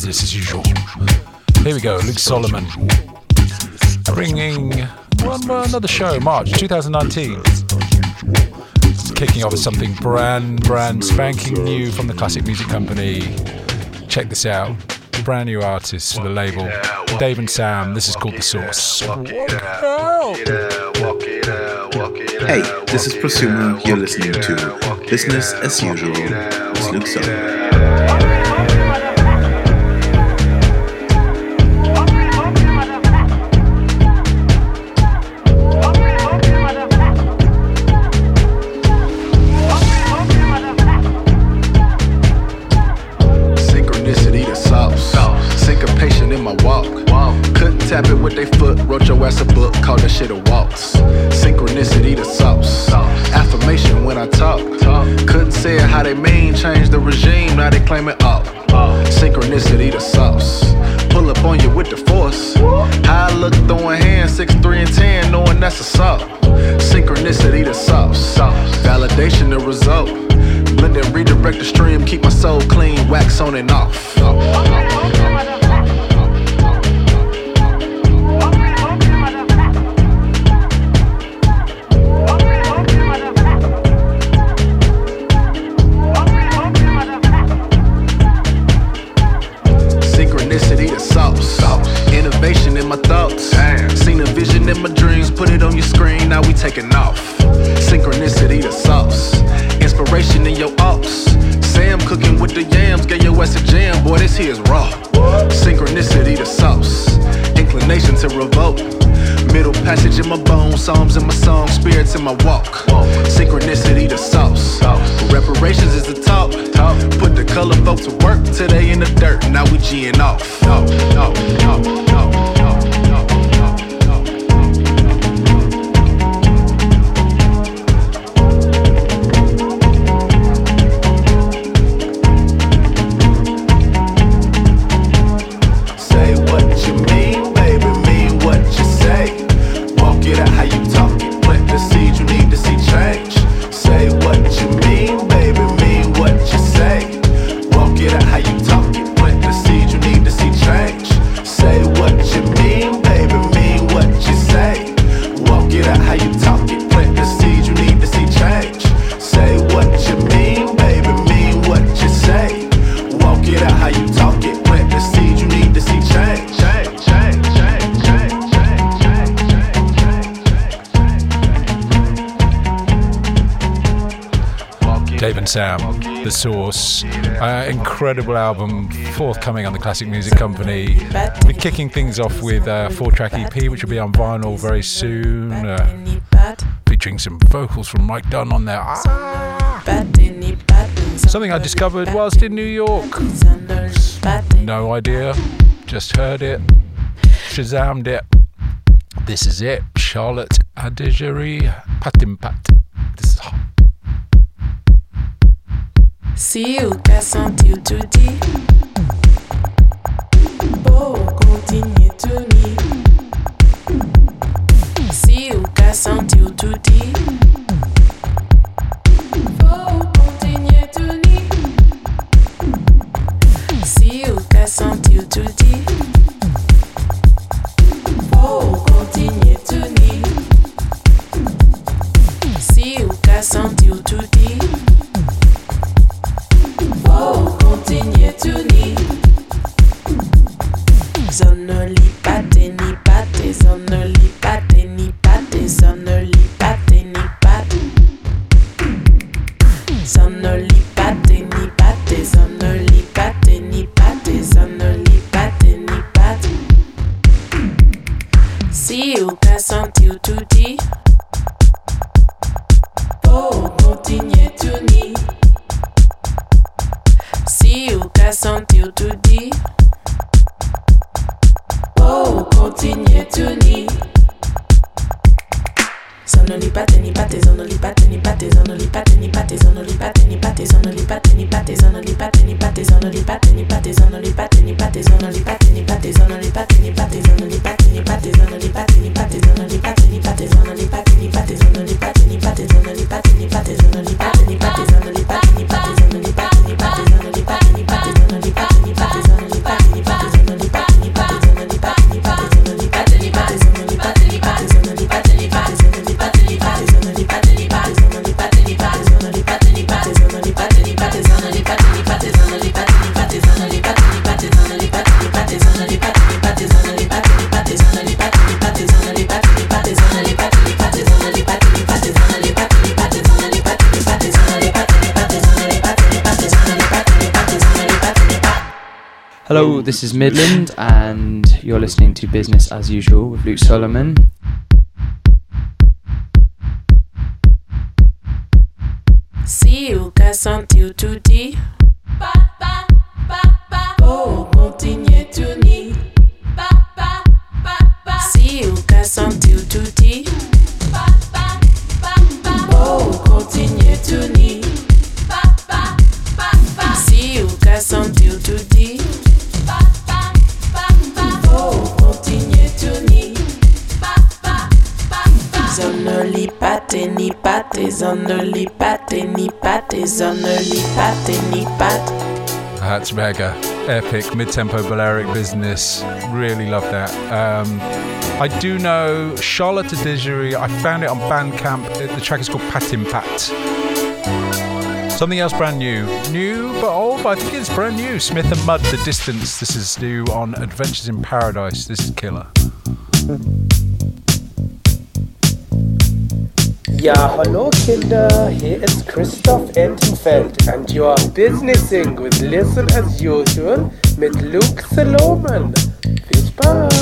business as usual. Here we go, Luke Solomon. Bringing one more, another show, March 2019. Kicking off with something brand, brand spanking new from the Classic Music Company. Check this out. Brand new artist for the label, Dave and Sam. This is called The Sauce. Hey, this is Prosuma. You're listening to Business as Usual with Luke Solomon. and off. Sauce. Uh, incredible album, forthcoming on the Classic Music Company. We're kicking things off with a four track EP, which will be on vinyl very soon, uh, featuring some vocals from Mike Dunn on there. Ah! Something I discovered whilst in New York. No idea, just heard it, shazammed it. This is it, Charlotte Adigéry Paténipat. You o que é sentir. Midland, and you're listening to Business as Usual with Luke Solomon. That's. Epic, mid tempo Balearic business. Really love that. Um, I do know Charlotte Digeri. I found it on Bandcamp. The track is called Pat. Something else brand new. New but old, but I think it's brand new. Smith and Mudd, The Distance. This is new on Adventures in Paradise. This is killer. Ja, hallo Kinder, hier ist Christoph And you are businessing with Listen as Usual with Luke Solomon. Viel Spaß!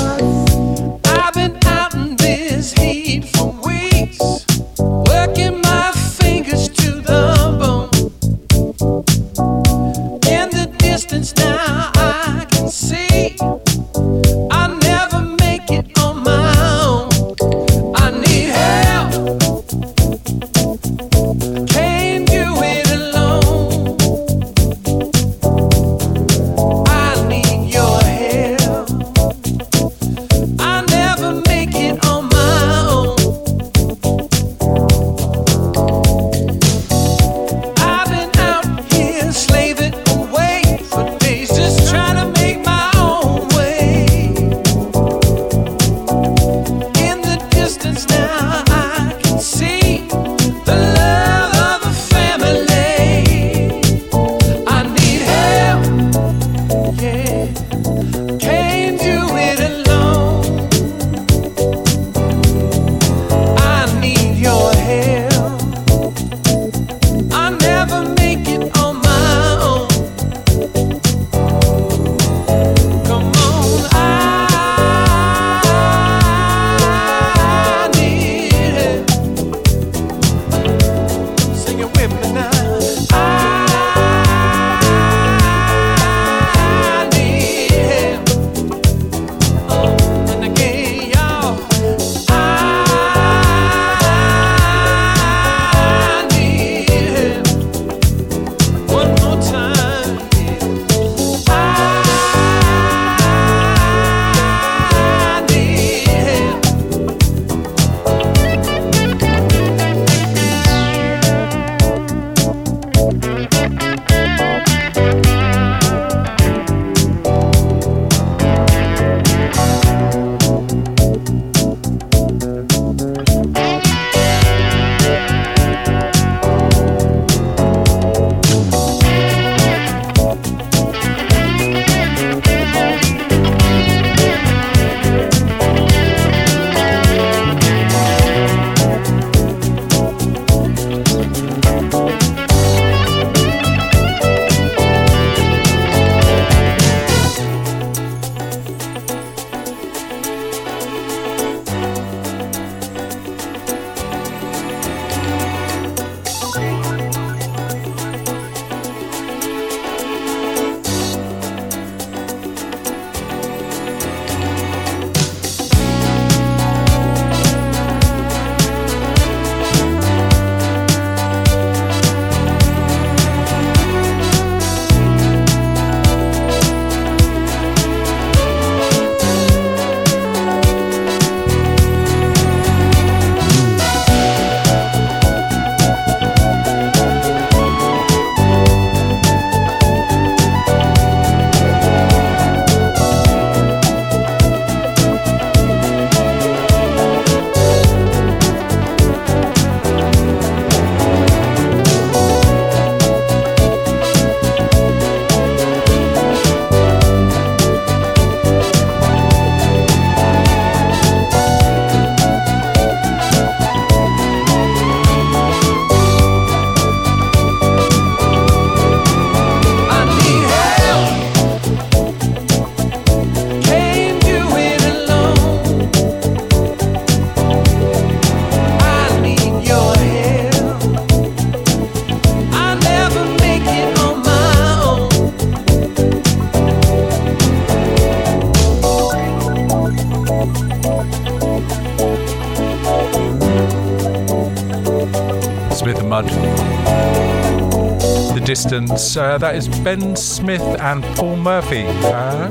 Distance. Uh, that is Ben Smith and Paul Murphy. Uh,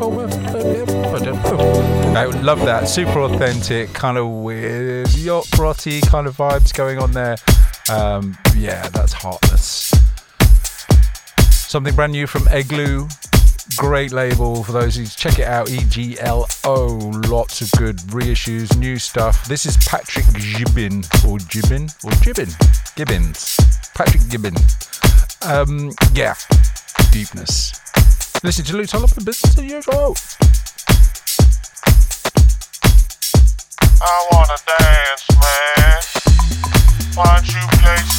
Paul Murphy? I love that. Super authentic, kind of weird, yacht grotty kind of vibes going on there. Um, yeah, that's heartless. Something brand new from Eglo. Great label for those who check it out. EGLO. Lots of good reissues, new stuff. This is Patrick Gibin or Gibbin or Gibbin Gibbins. Patrick Gibin. Um, yeah, deepness. Listen to Luke the business as usual. I wanna dance, man. Why don't you play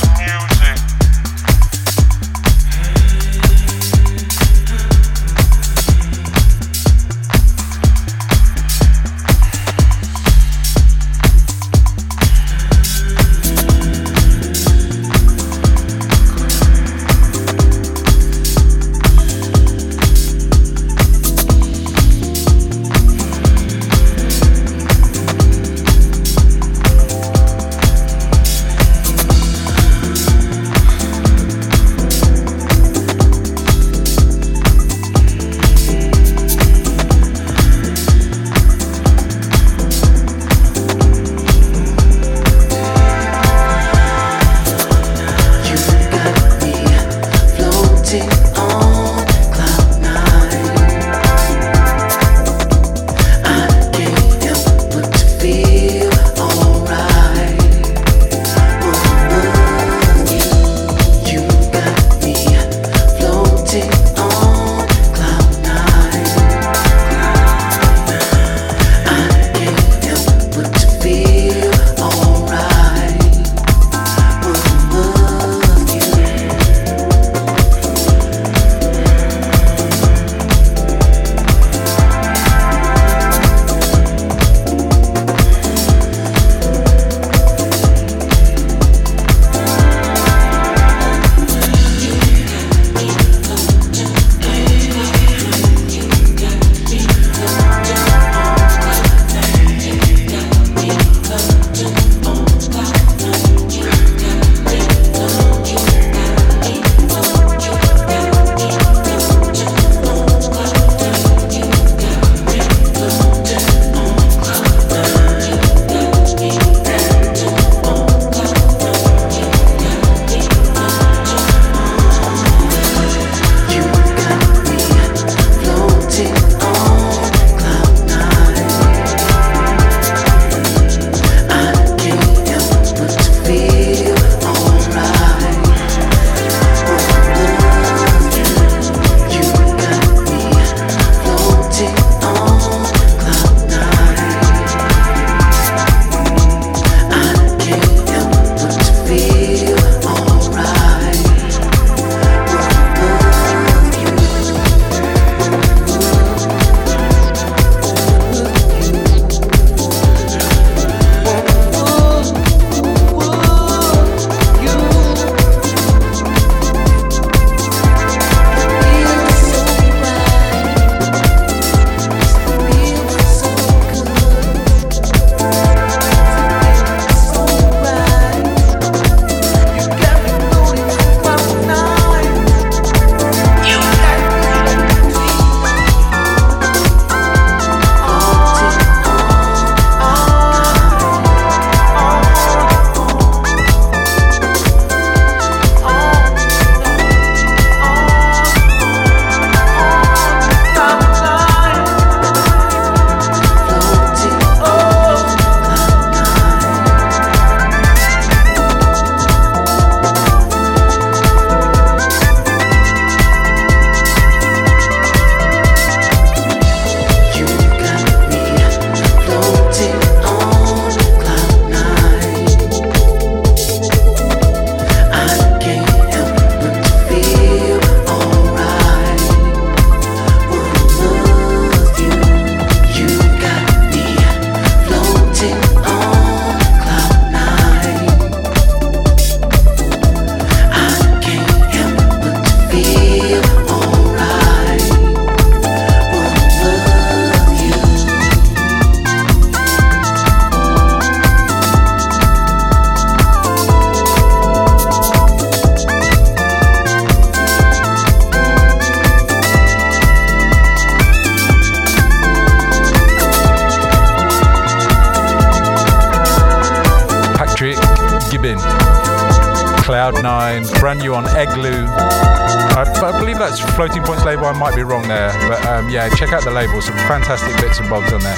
fantastic bits and bobs on there.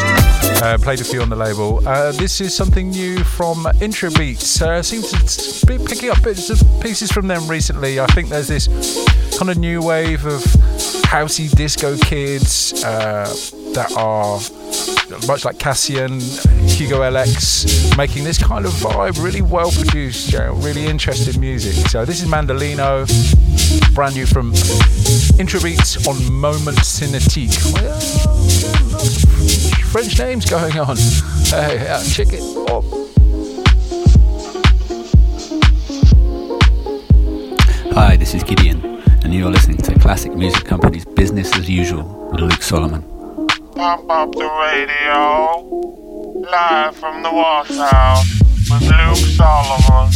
Uh, played a few on the label. Uh, this is something new from Intr0beatz. Uh, seem to be picking up bits of pieces from them recently. I think there's this kind of new wave of housey disco kids uh, that are much like Cassian, Hugo LX, making this kind of vibe, really well produced, you know, really interesting music. So this is Mandolino, brand new from Intr0beatz on Moment Cinétique. Well, French names going on. Hey, uh, check it. Oh. Hi, this is Gideon, and you're listening to Classic Music Company's Business as Usual with Luke Solomon. Pump up the radio. Live from the wash house with Luke Solomon.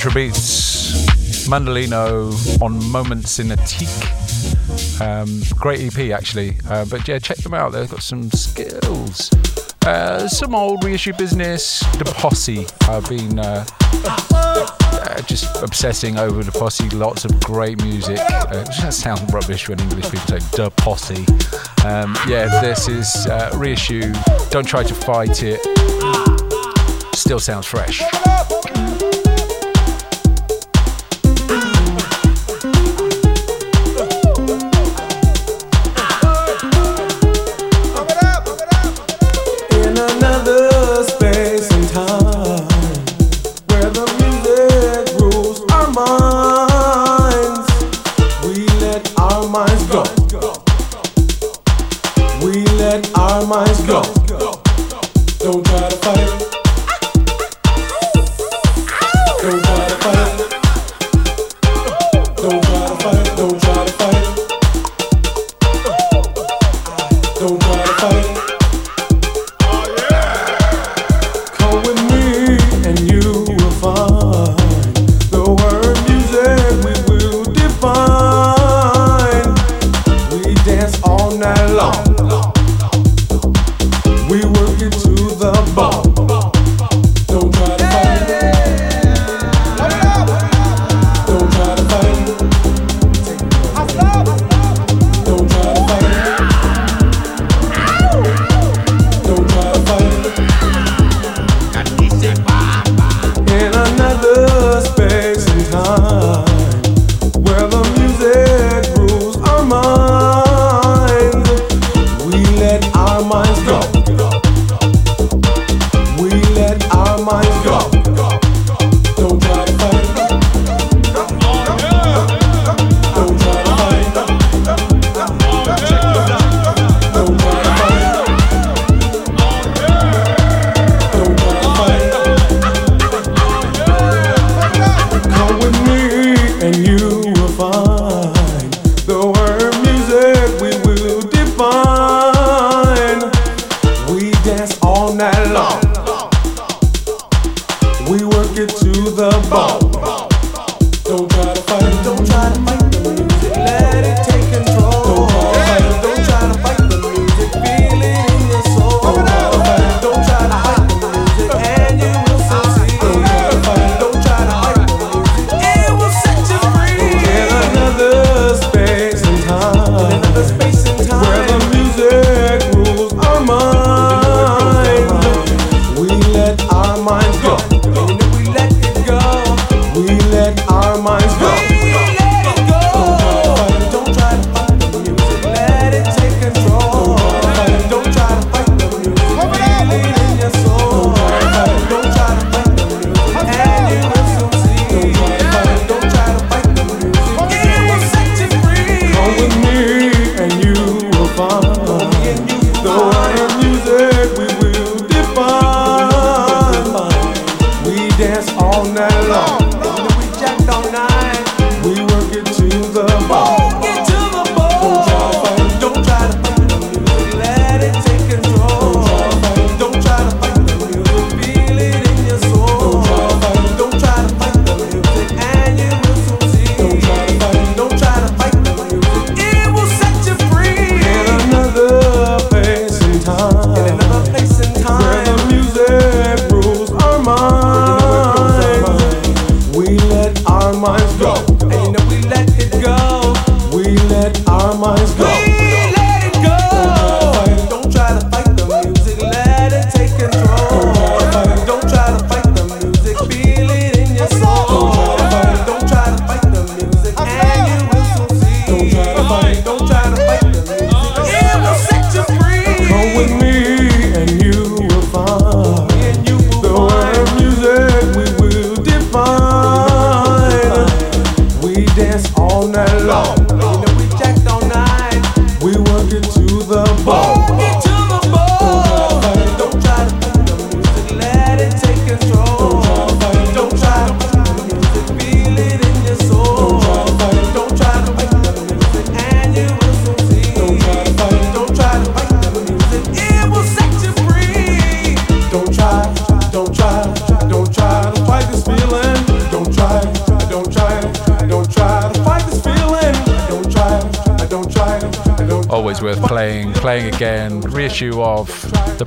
Intr0beatz, Mandolino on Moments Cinétique. Um, great EP actually, uh, but yeah, check them out. They've got some skills. Uh, some old reissue business. The Posse. I've been uh, uh, just obsessing over the Posse. Lots of great music. Uh, it just sounds rubbish when English people say the Posse. Um, yeah, this is uh, reissue. Don't try to fight it. Still sounds fresh.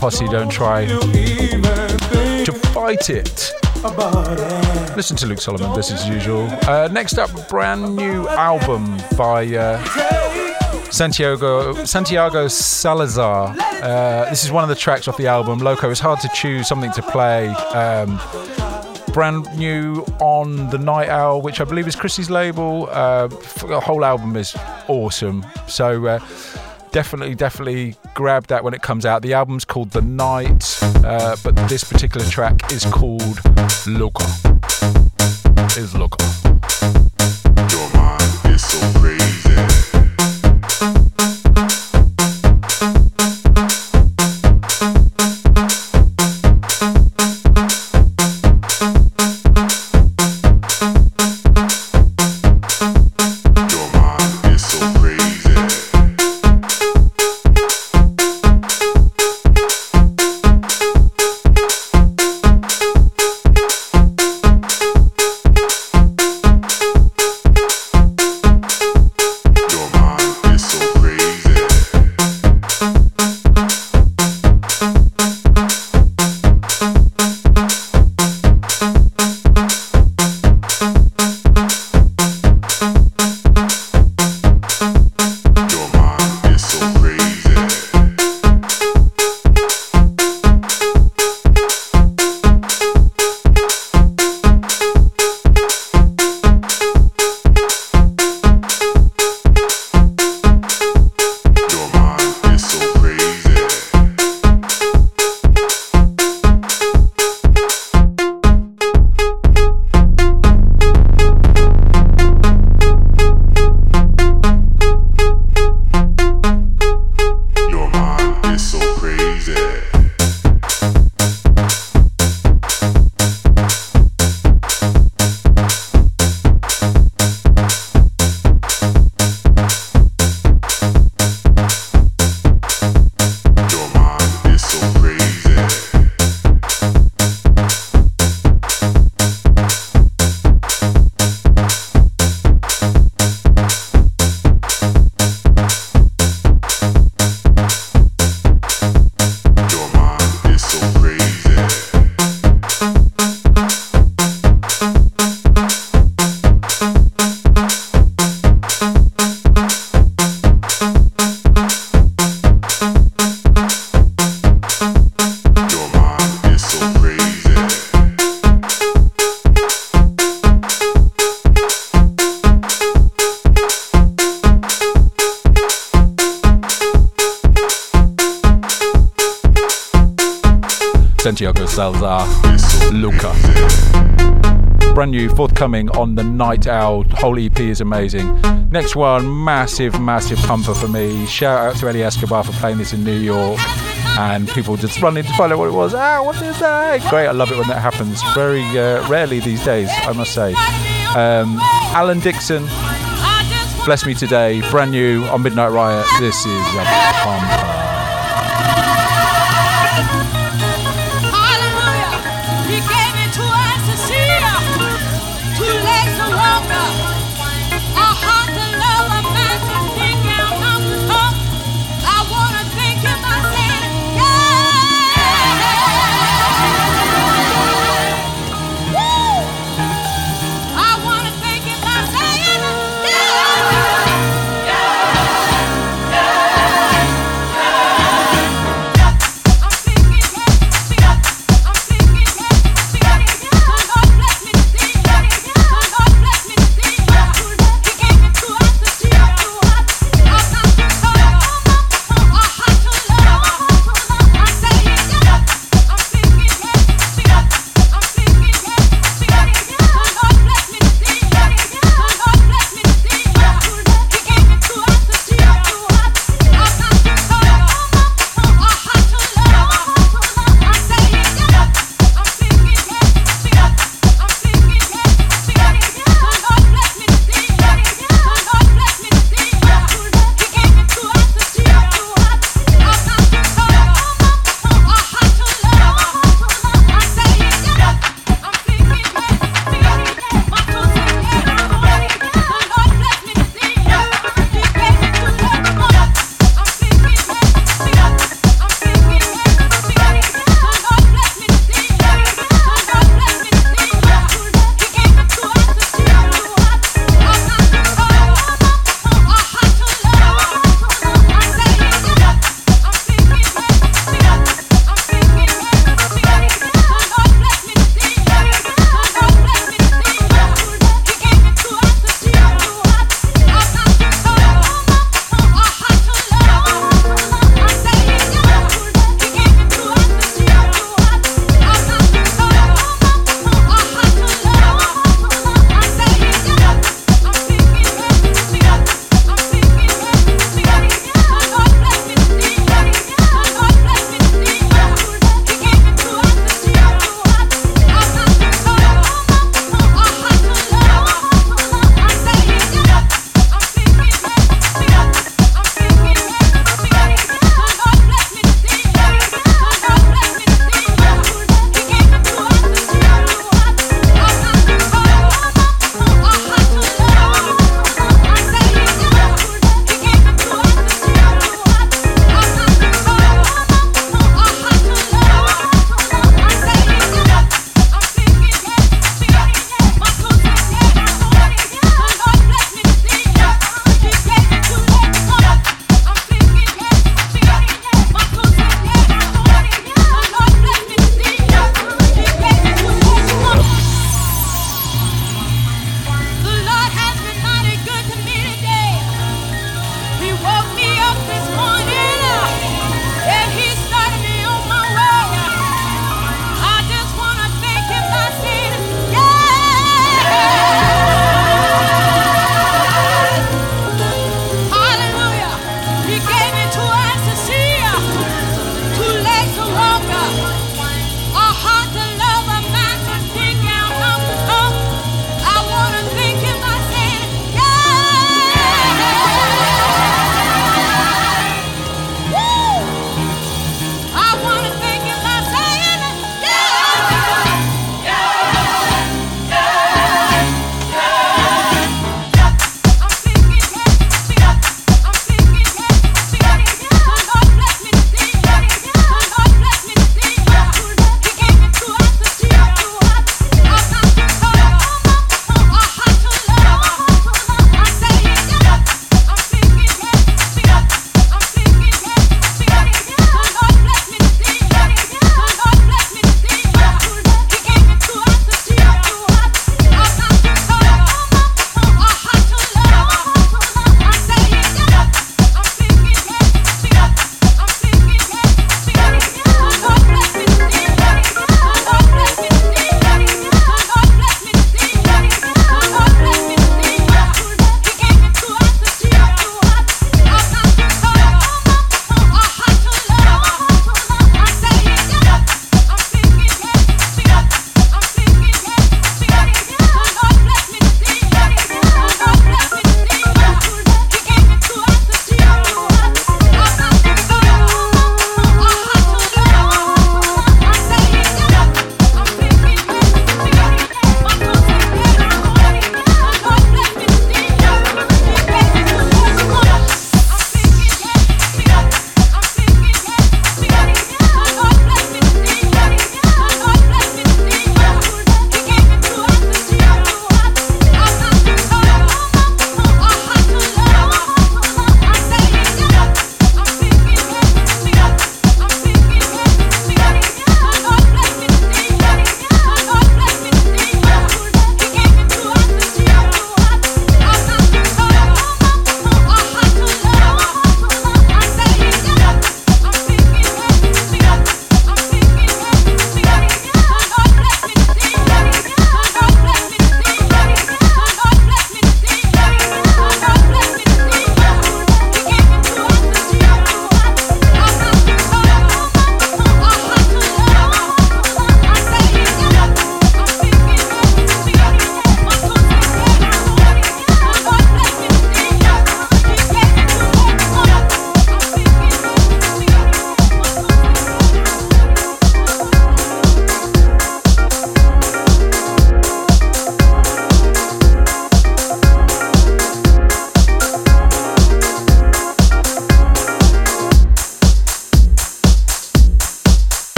Posse Don't Try to Fight It. Listen to Luke Solomon, this is usual. Uh, next up, brand new album by uh, Santiago Santiago Salazar. Uh, this is one of the tracks off the album. Loco. It's hard to choose something to play. Um, brand new on the Night Owl, which I believe is Chrissy's label. Uh, the whole album is awesome. So uh, definitely, definitely grab that when it comes out. The album's called The Night, uh, but this particular track is called Loco. Is Loco. Salazar, Luca. Brand new, forthcoming on the Night Owl. Whole EP is amazing. Next one, massive, massive pumper for me. Shout out to Eddie Escobar for playing this in New York. And people just running to find out what it was. Ah, what is that? Great, I love it when that happens. Very uh, rarely these days, I must say. Um, Alan Dixon, Bless Me Today, brand new on Midnight Riot. This is a pumper.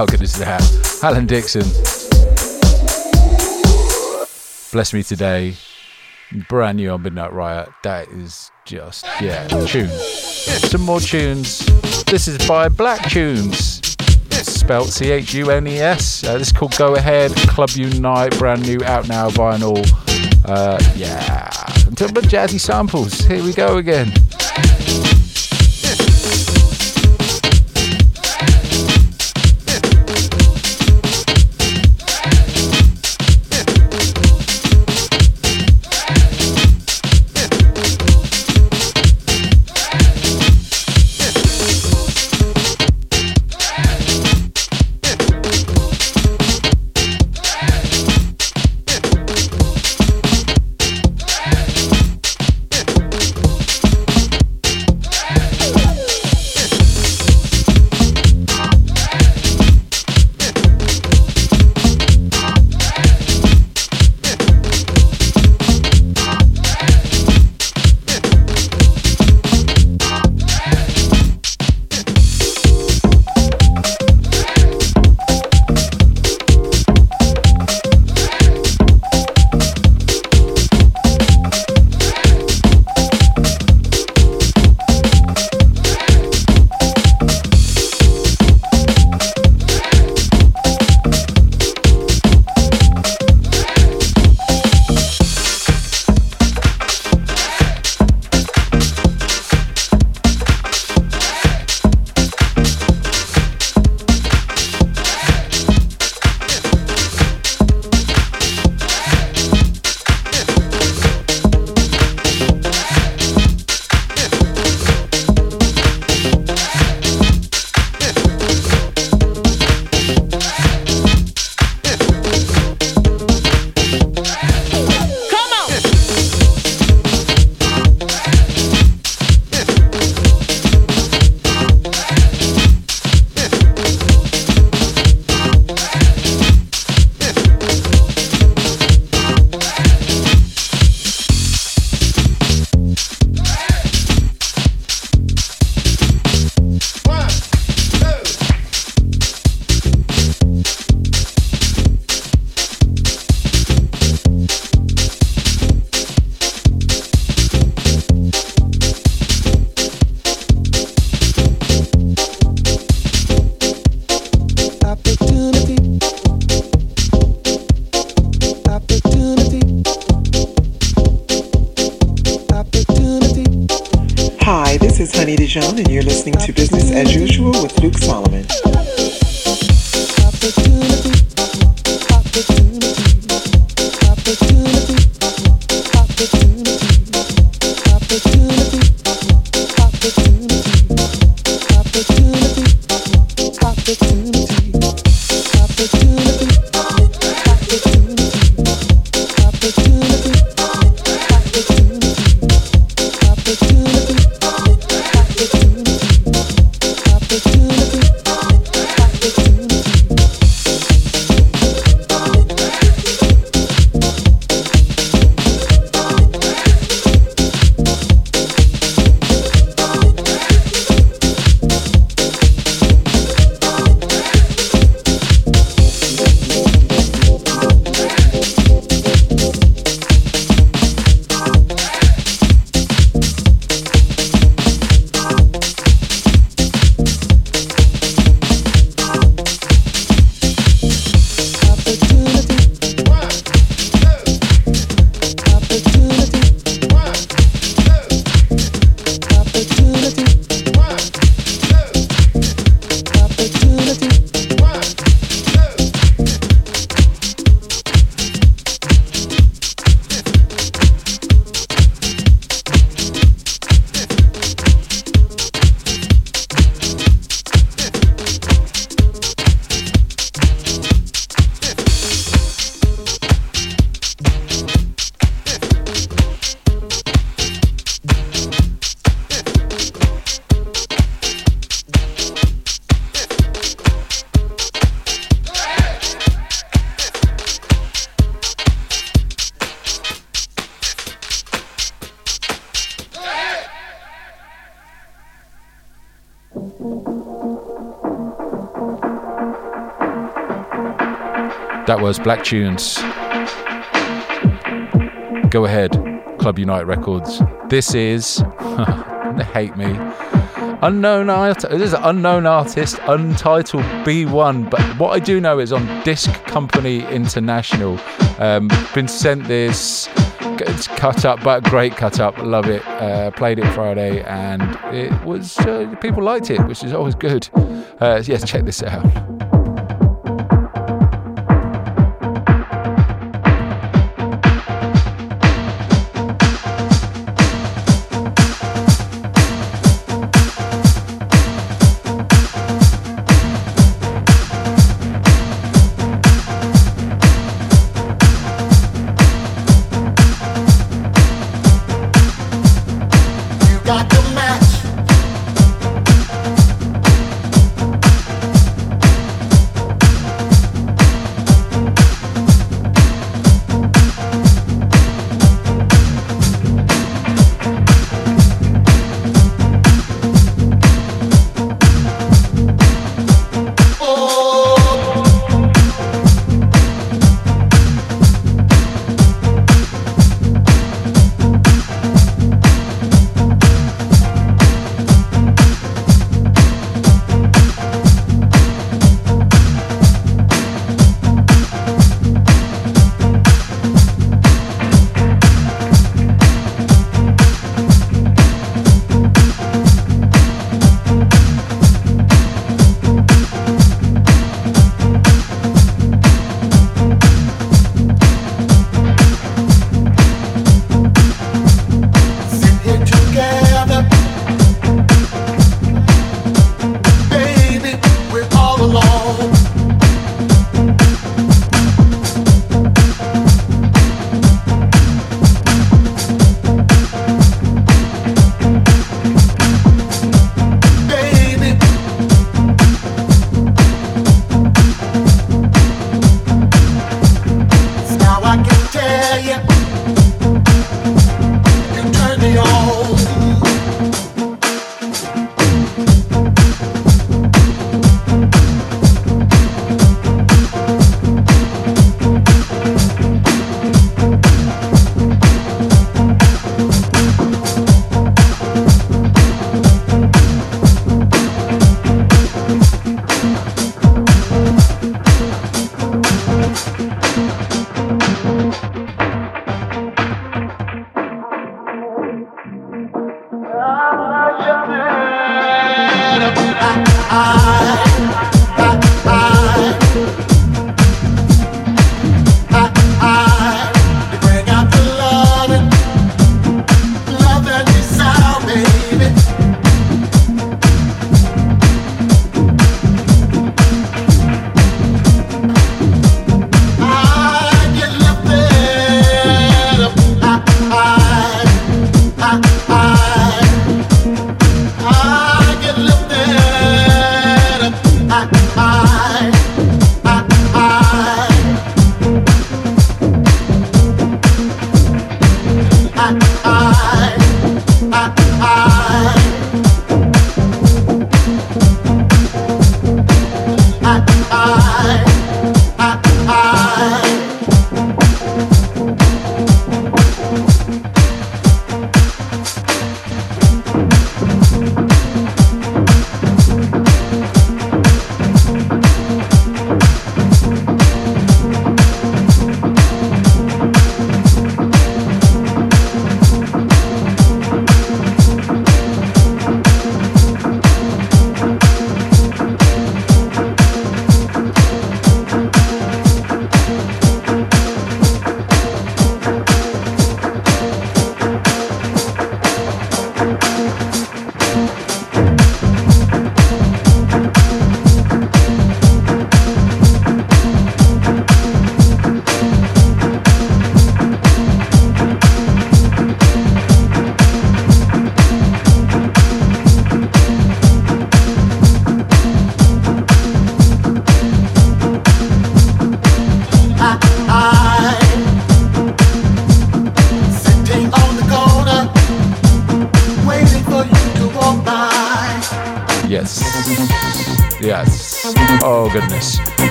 How good is that? Alan Dixon. Bless Me Today. Brand new on Midnight Riot. That is just, yeah, tune. Some more tunes. This is by Black Chunes. Spelt C H U N E S. Uh, this is called Go Ahead, Club U Nite, brand new out now vinyl. Uh, yeah. Talking about jazzy samples. Here we go again. Black Chunes. Go ahead, Club U Nite Records. This is, they hate me, unknown art. This is an unknown artist, untitled B1. But what I do know is on Disc Company International. Um, been sent this. It's cut up, but great cut up. Love it. Uh, played it Friday, and it was uh, people liked it, which is always good. Uh, yes, check this out.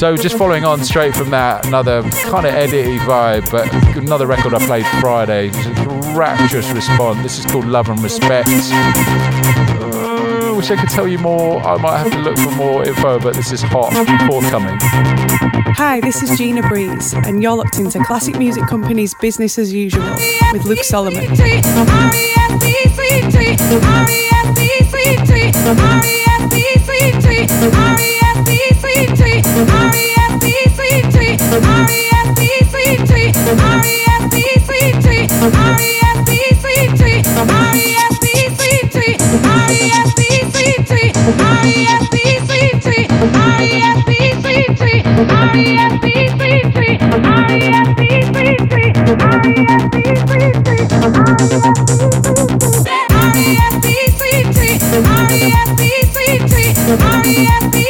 So, just following on straight from that, another kind of edity vibe, but another record I played Friday. Just a rapturous response. This is called Love and Respect. Uh, wish I could tell you more. I might have to look for more info, but this is hot, forthcoming. Hi, this is Gina Breeze, and you're locked into Classic Music Company's Business as Usual with Luke Solomon. You're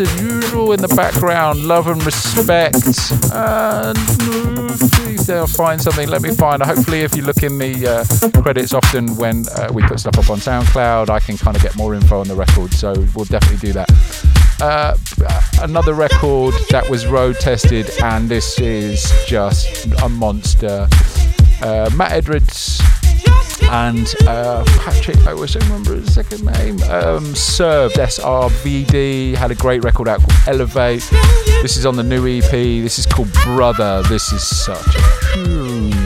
as usual in the background. Love and respect. And please uh, find something. Let me find. Hopefully, if you look in the uh, credits, often when uh, we put stuff up on SoundCloud, I can kind of get more info on the record. So we'll definitely do that. Uh, another record that was road tested, and this is just a monster. Uh, Matt Edwards and uh, Patrick, I wish I remember his second name, um, served SRVD, had a great record out called Elevate. This is on the new EP. This is called Brotha. This is such a tune.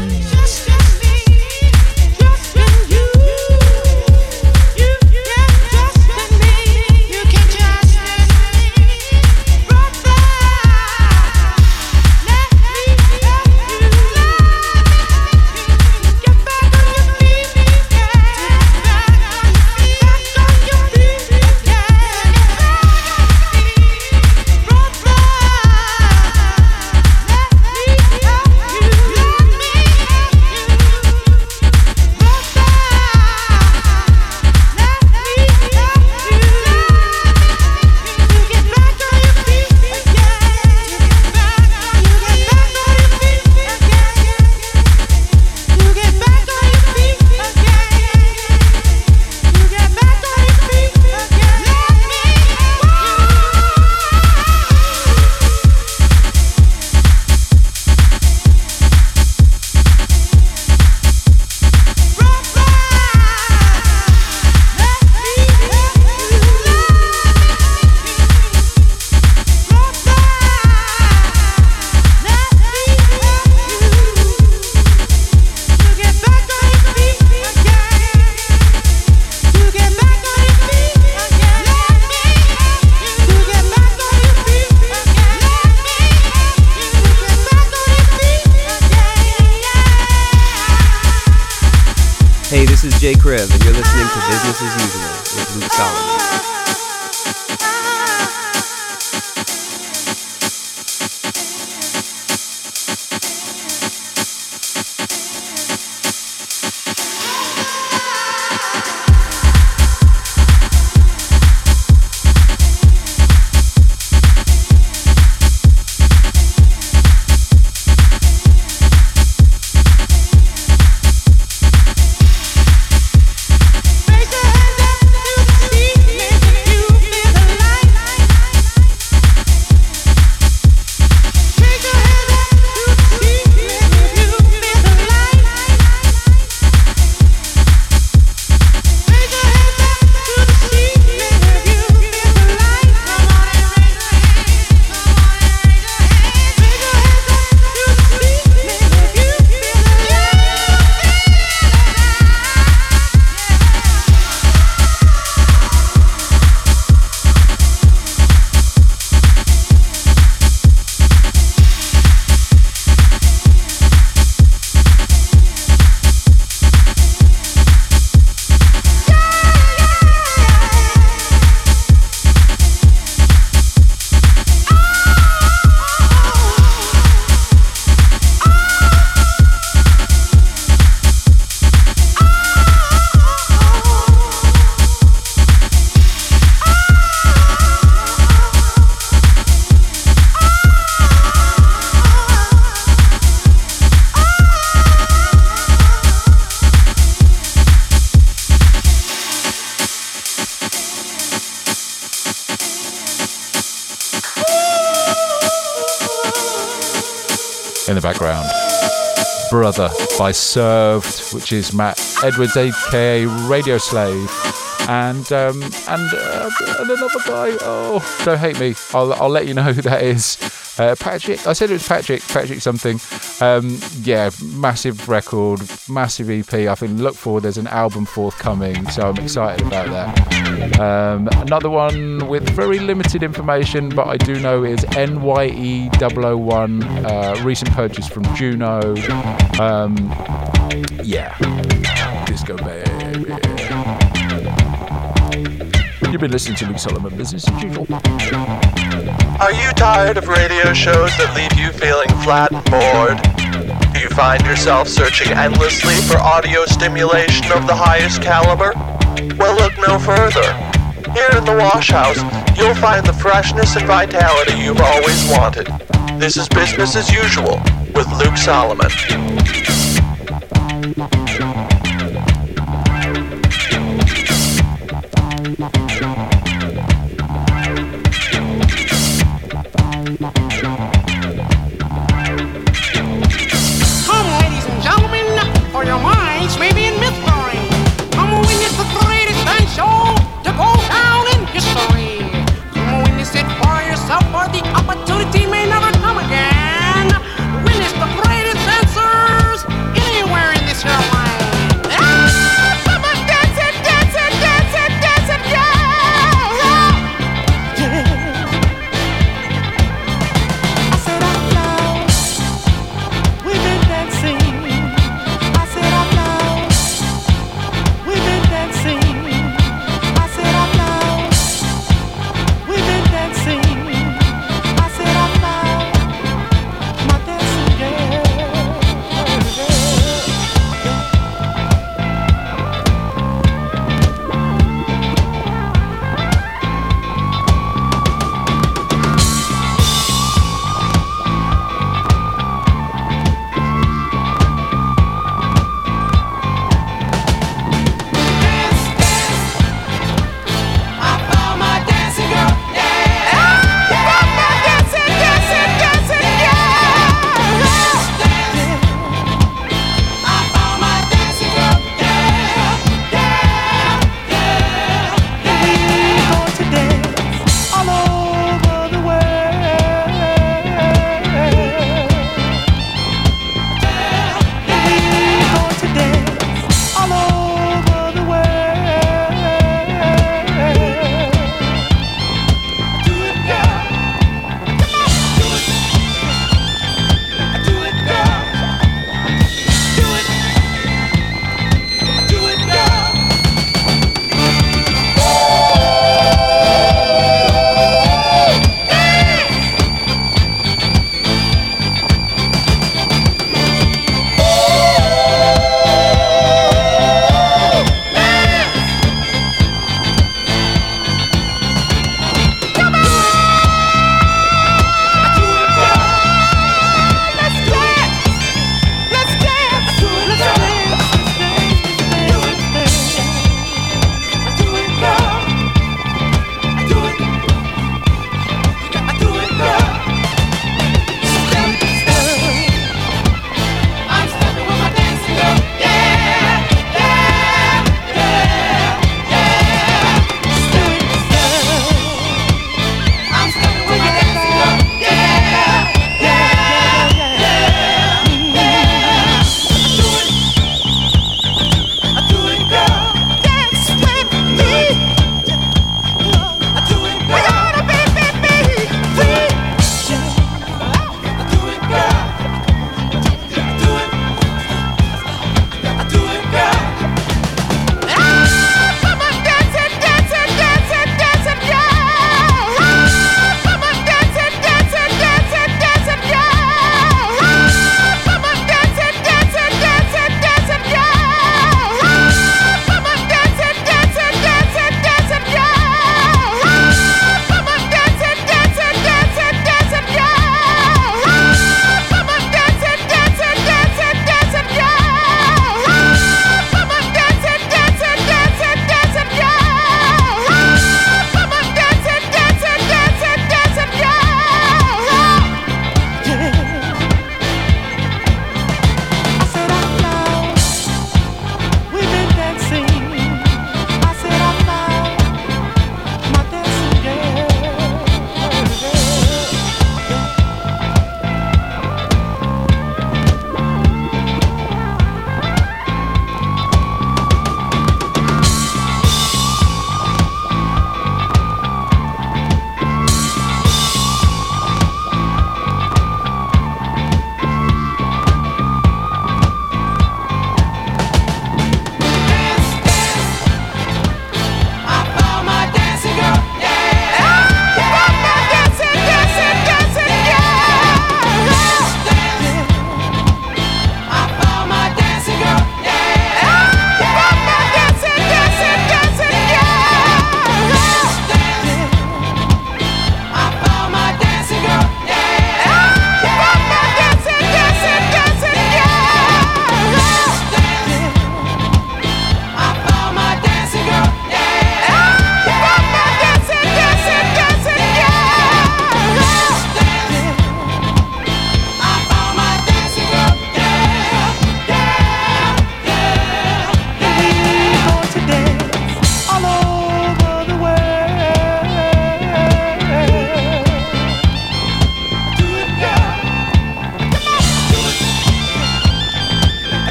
By Served, which is Matt Edwards, aka Radio Slave, and um, and, uh, and another guy. Oh, don't hate me. I'll I'll let you know who that is. Uh, Patrick, I said it was Patrick, Patrick something. Um, yeah, massive record, massive EP. I think look forward, there's an album forthcoming, so I'm excited about that. Um, another one with very limited information, but I do know is NYE001, uh, recent purchase from Juno. Um, yeah, disco baby. You've been listening to Luke Solomon, business as usual. Are you tired of radio shows that leave you feeling flat and bored? Do you find yourself searching endlessly for audio stimulation of the highest caliber? Well, look no further. Here in the Wash House, you'll find the freshness and vitality you've always wanted. This is business as usual with Luke Solomon.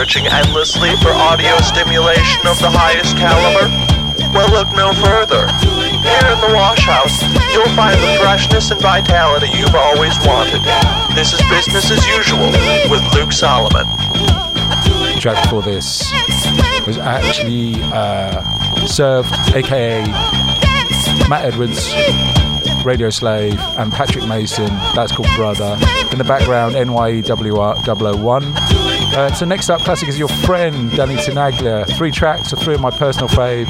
Searching endlessly for audio stimulation of the highest caliber? Well, look no further. Here in the wash house, you'll find the freshness and vitality you've always wanted. This is business as usual with Luke Solomon. The track before this was actually uh, served, aka Matt Edwards, Radio Slave, and Patrick Mason. That's called Brotha. In the background, NYEWR001. Uh, so next up, classic is your friend Danny Tenaglia. Three tracks, or three of my personal faves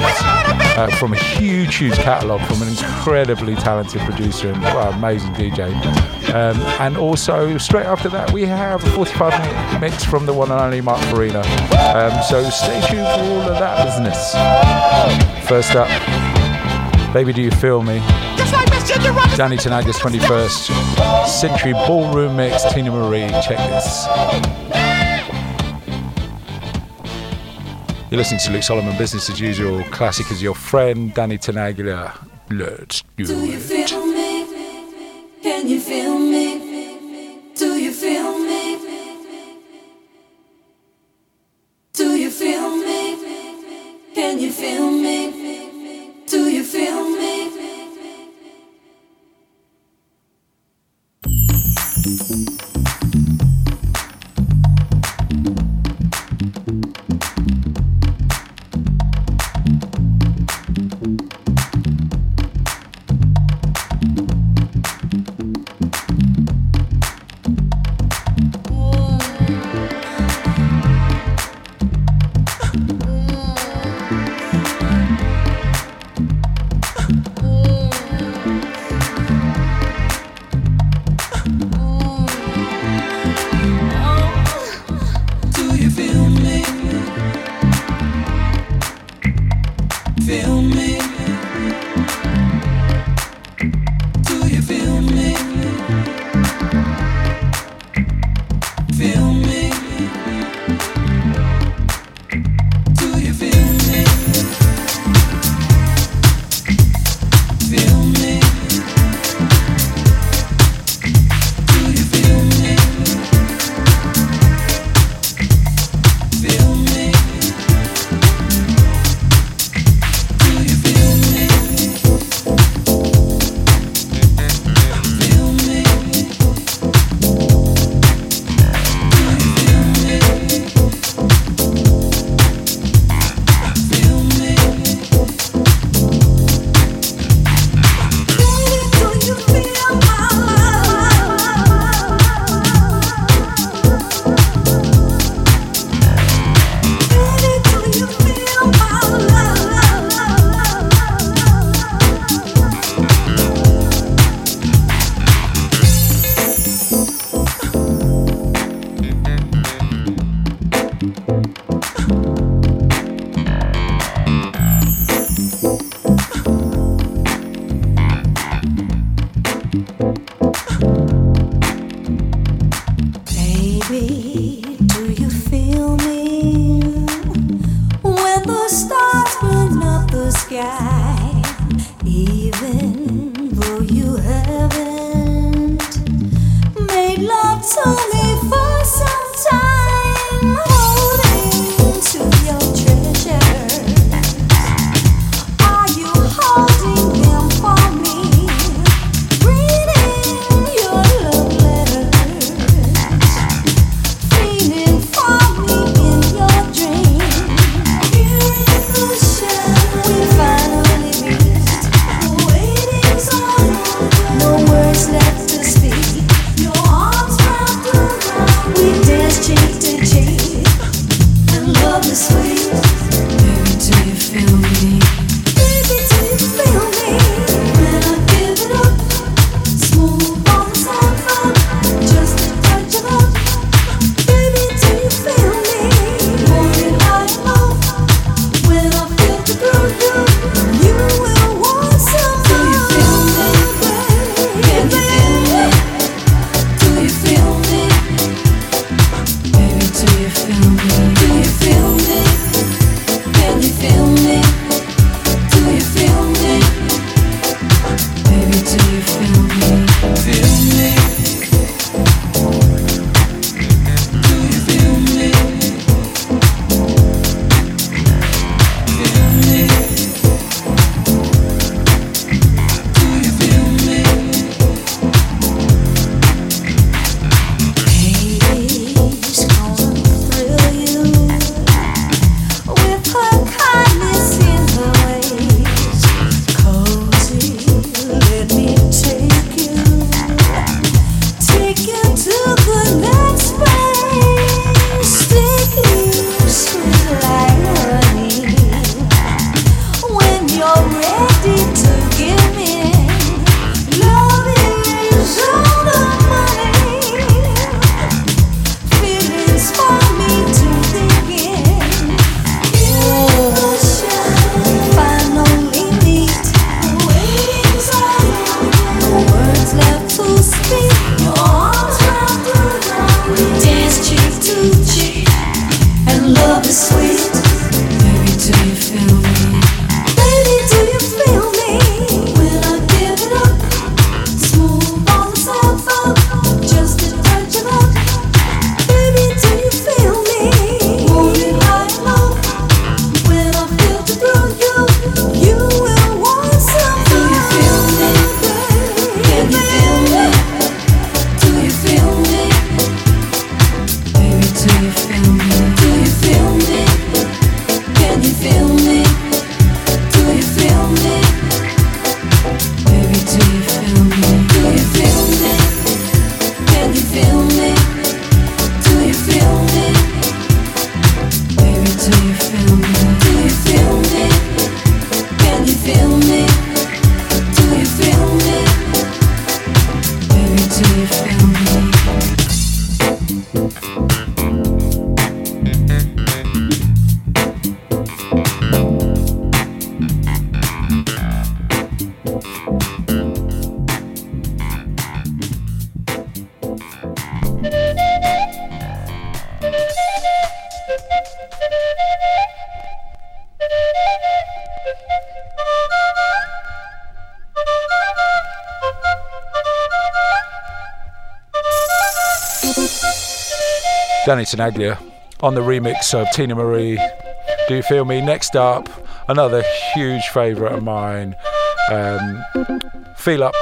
uh, from a huge, huge catalogue from an incredibly talented producer and amazing DJ. Um, and also straight after that, we have a 45 minute mix from the one and only Mark Farina. Um, so stay tuned for all of that business. First up, Baby Do You Feel Me? Danny Tenaglia's 21st Century Ballroom Mix, Tina Marie. Check this. You're listening to Luke Solomon, business as usual. Classic is your friend, Danny Tenaglia. Let's do Danny Tenaglia on the remix of Teena Marie. Do you feel me? Next up, another huge favourite of mine. Um, feel up,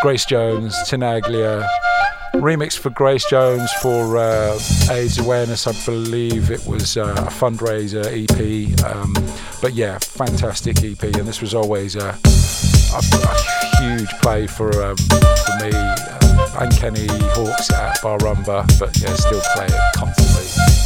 Grace Jones, Tenaglia. Remix for Grace Jones for uh, AIDS awareness. I believe it was uh, a fundraiser EP. Um, but yeah, fantastic EP, and this was always a, a, a huge play for um, for me. Uncanny Hawks at Barumba, but yeah, still play it constantly.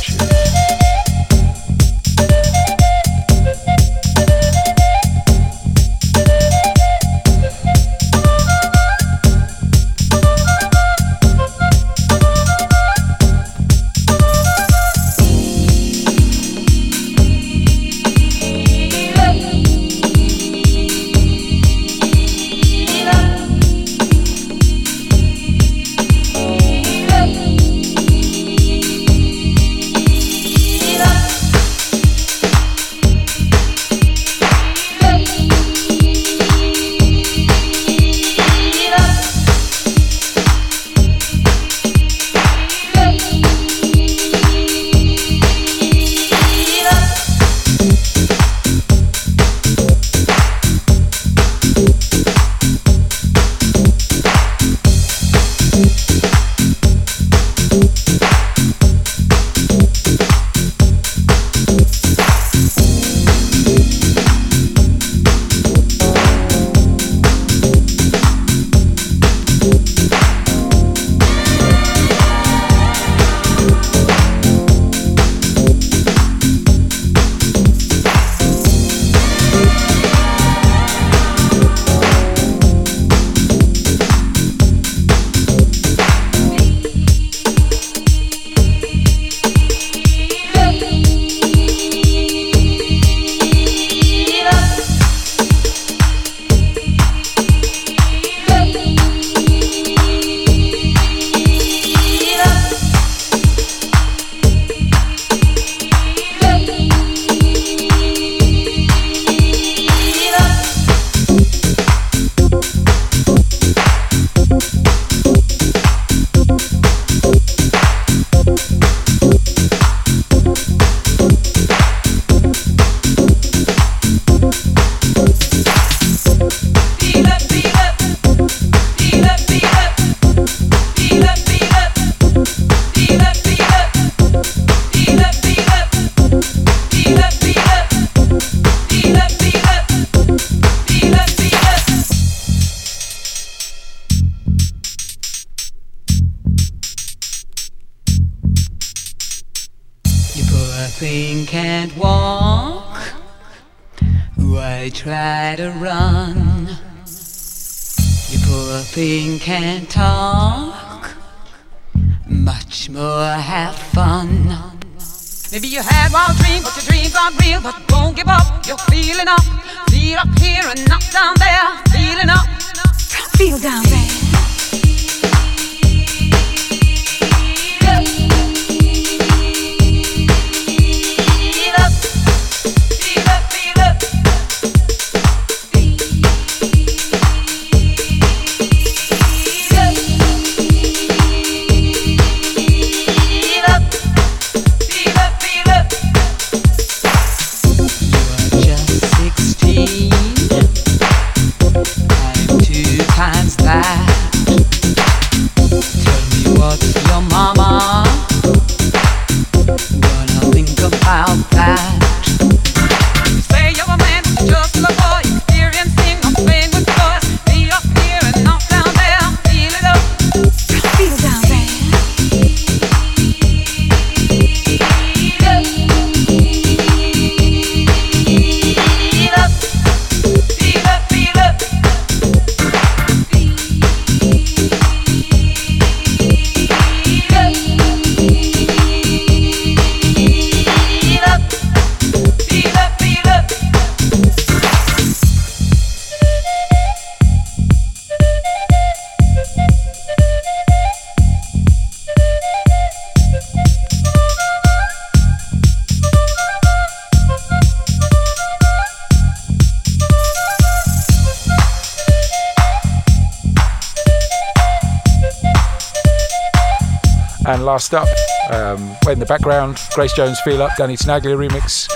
The background, Grace Jones Feel Up, Danny Tenaglia remix.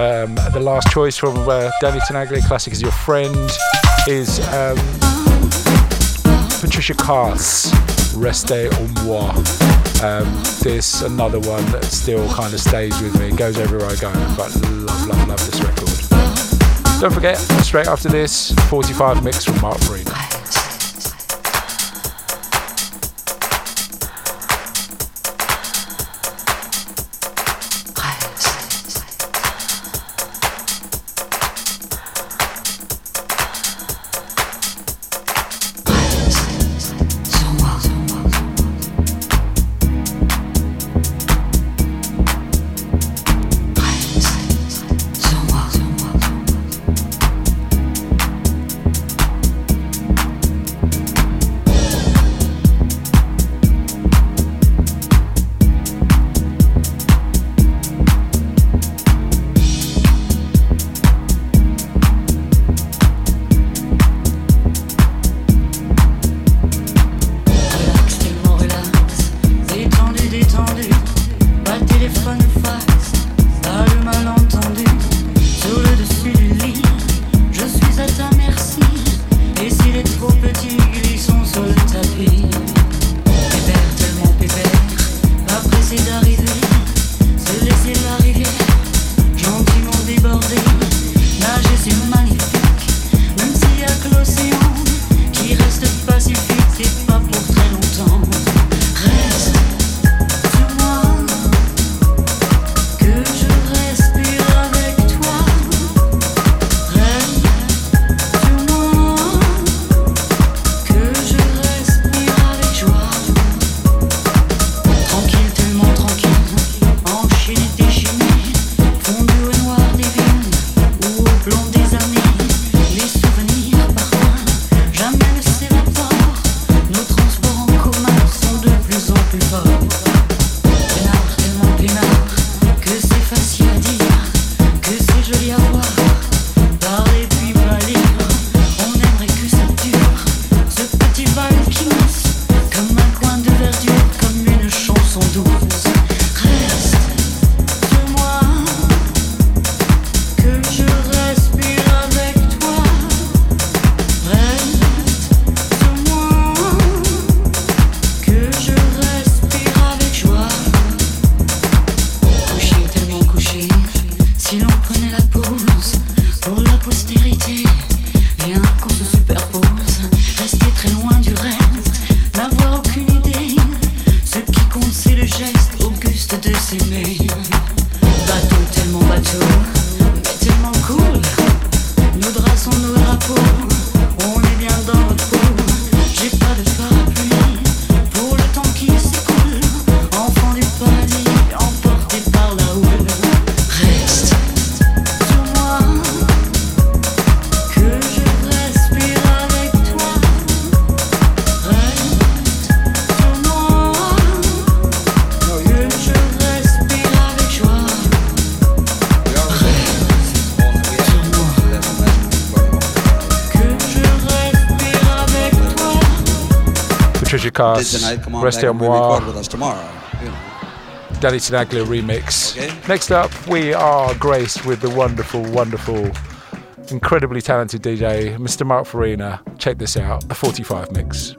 Um, the last choice from uh, Danny Tenaglia, Classic is Your Friend, is um, Patricia Kaas, Reste au moi. Um, this, another one that still kind of stays with me, and goes everywhere I go, but love, love, love this record. Don't forget, straight after this, 45 mix from Mark Farina. Tonight, come on Reste back and with us tomorrow. You know. Danny Tenaglia remix. Next up, we are graced with the wonderful, wonderful, incredibly talented DJ, Mr. Mark Farina. Check this out, the 45 mix.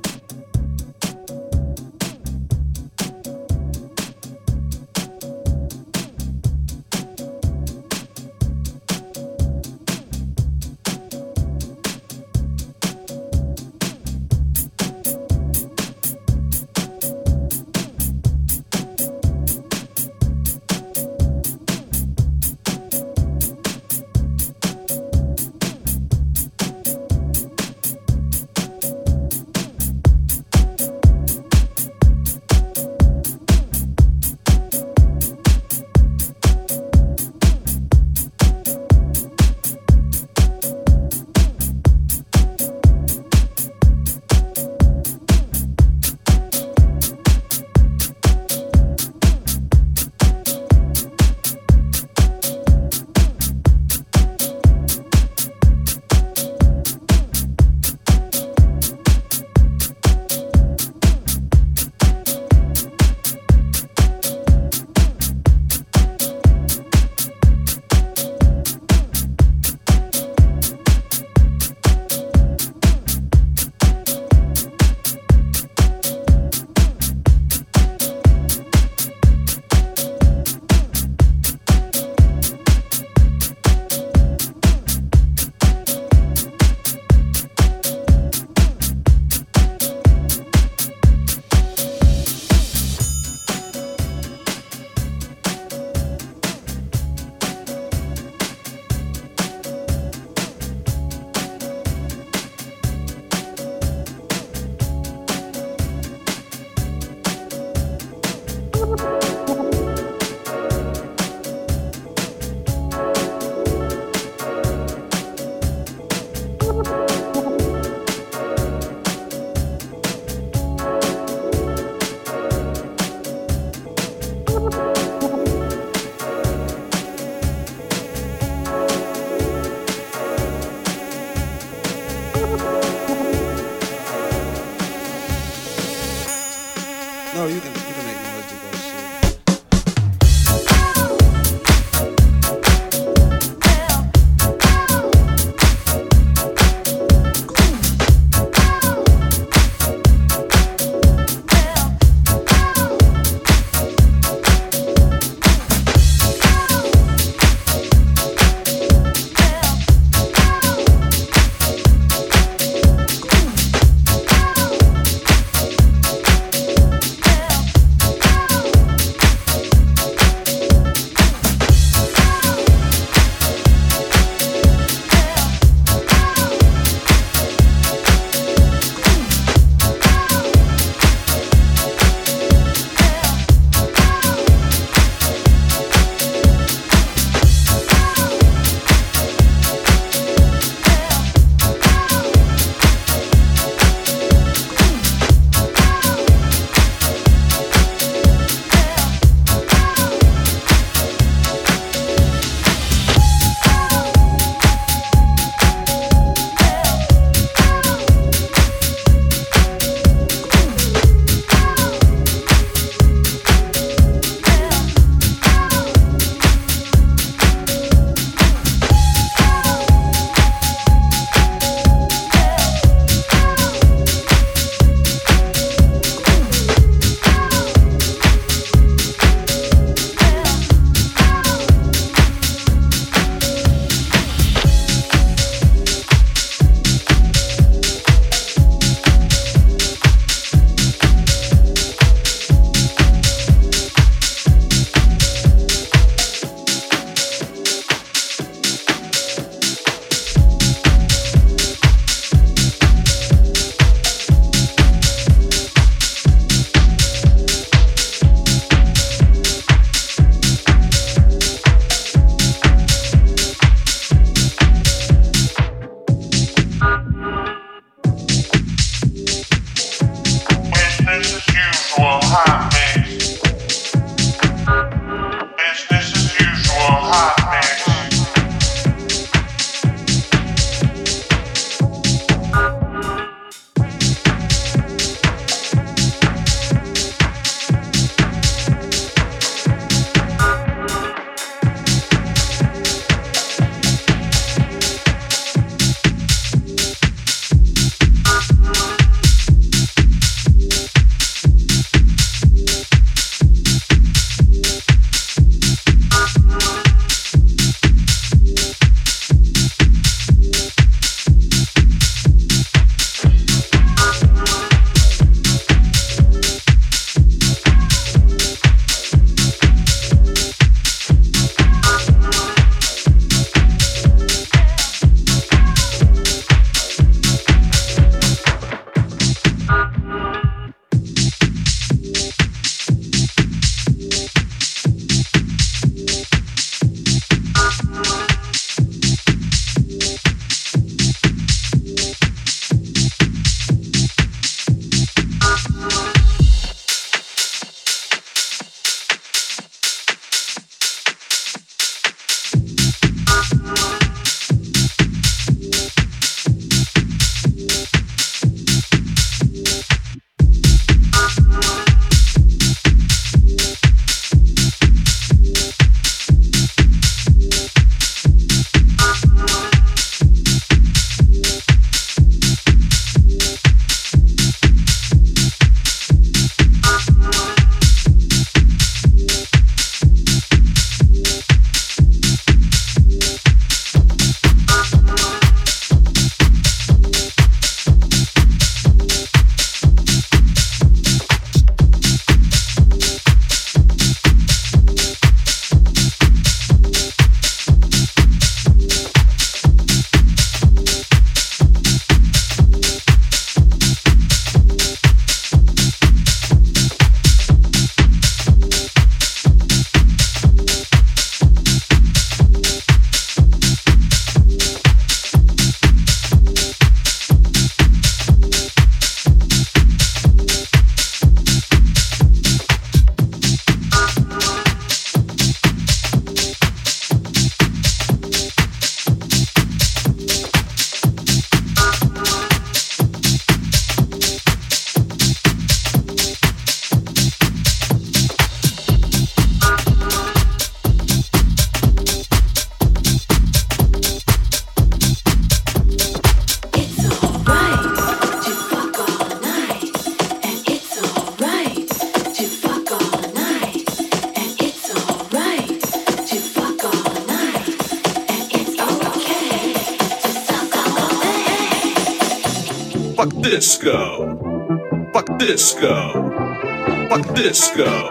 Disco. Fuck disco.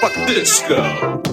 Fuck disco.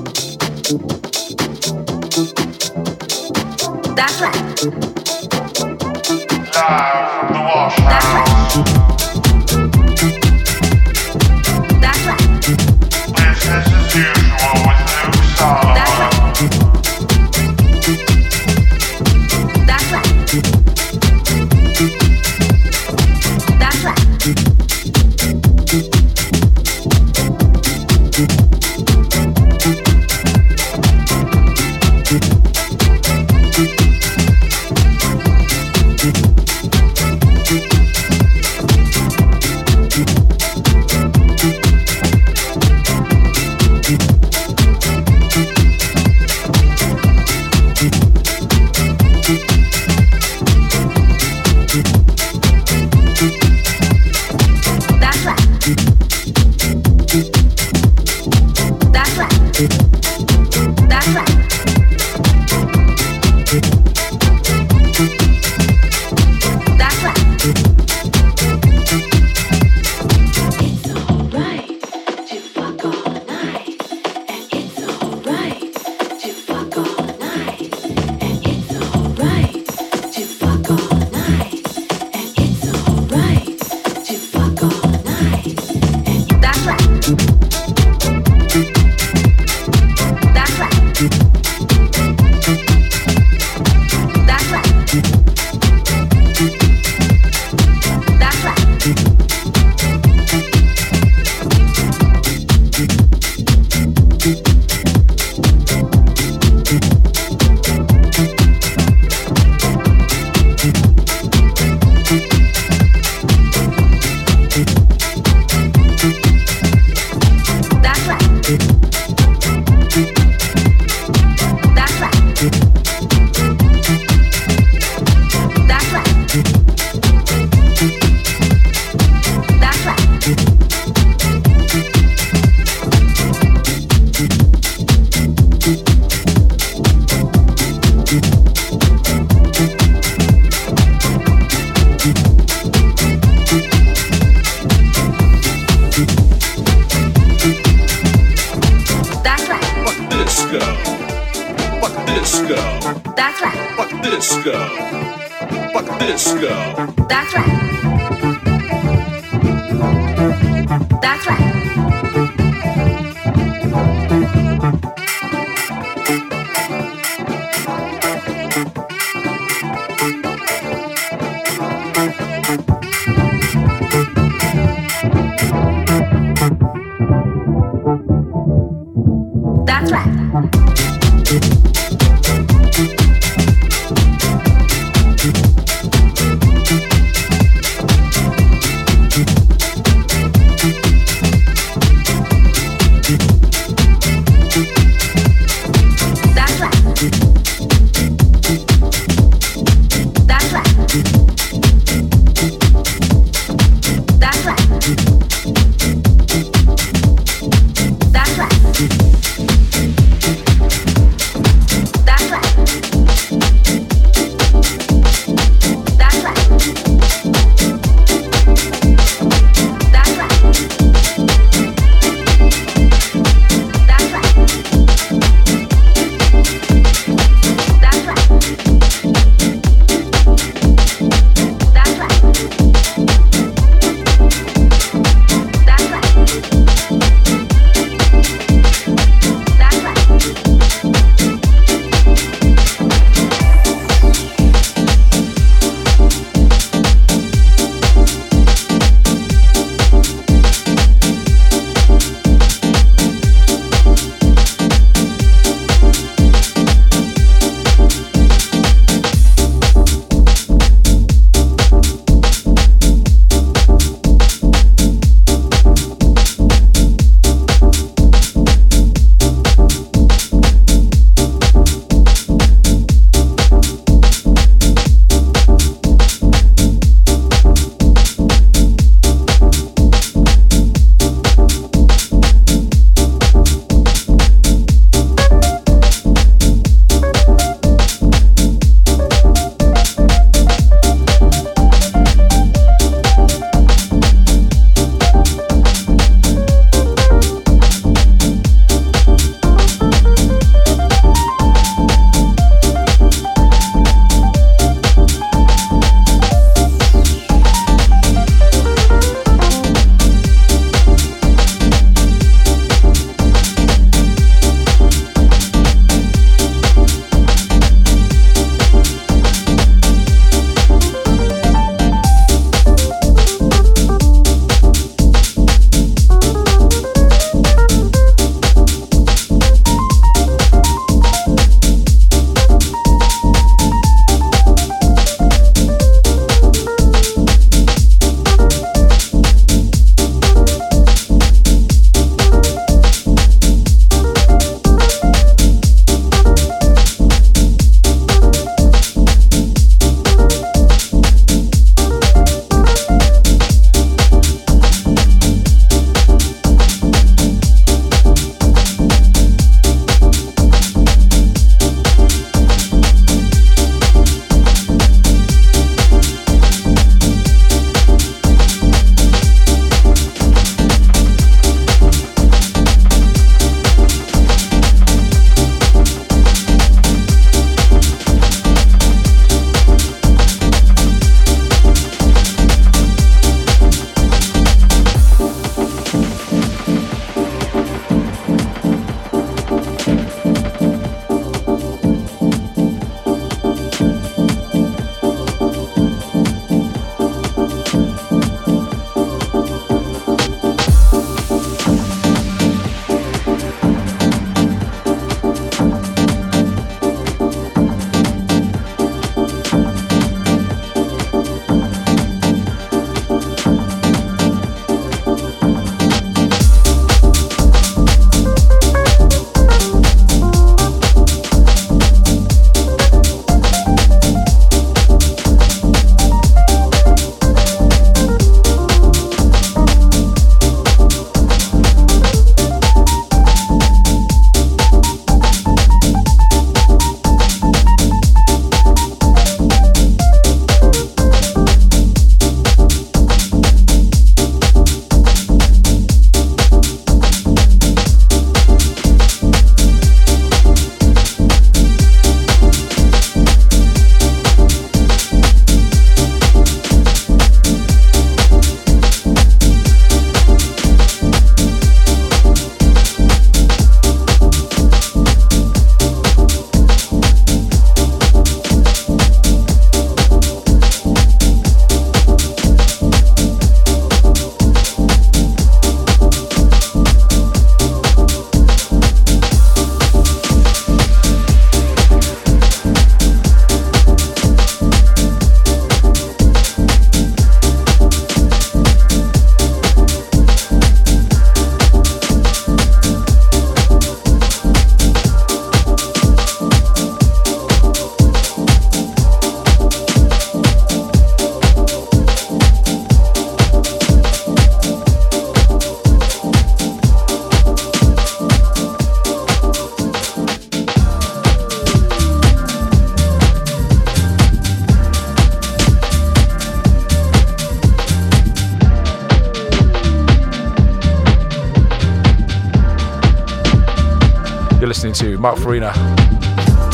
Farina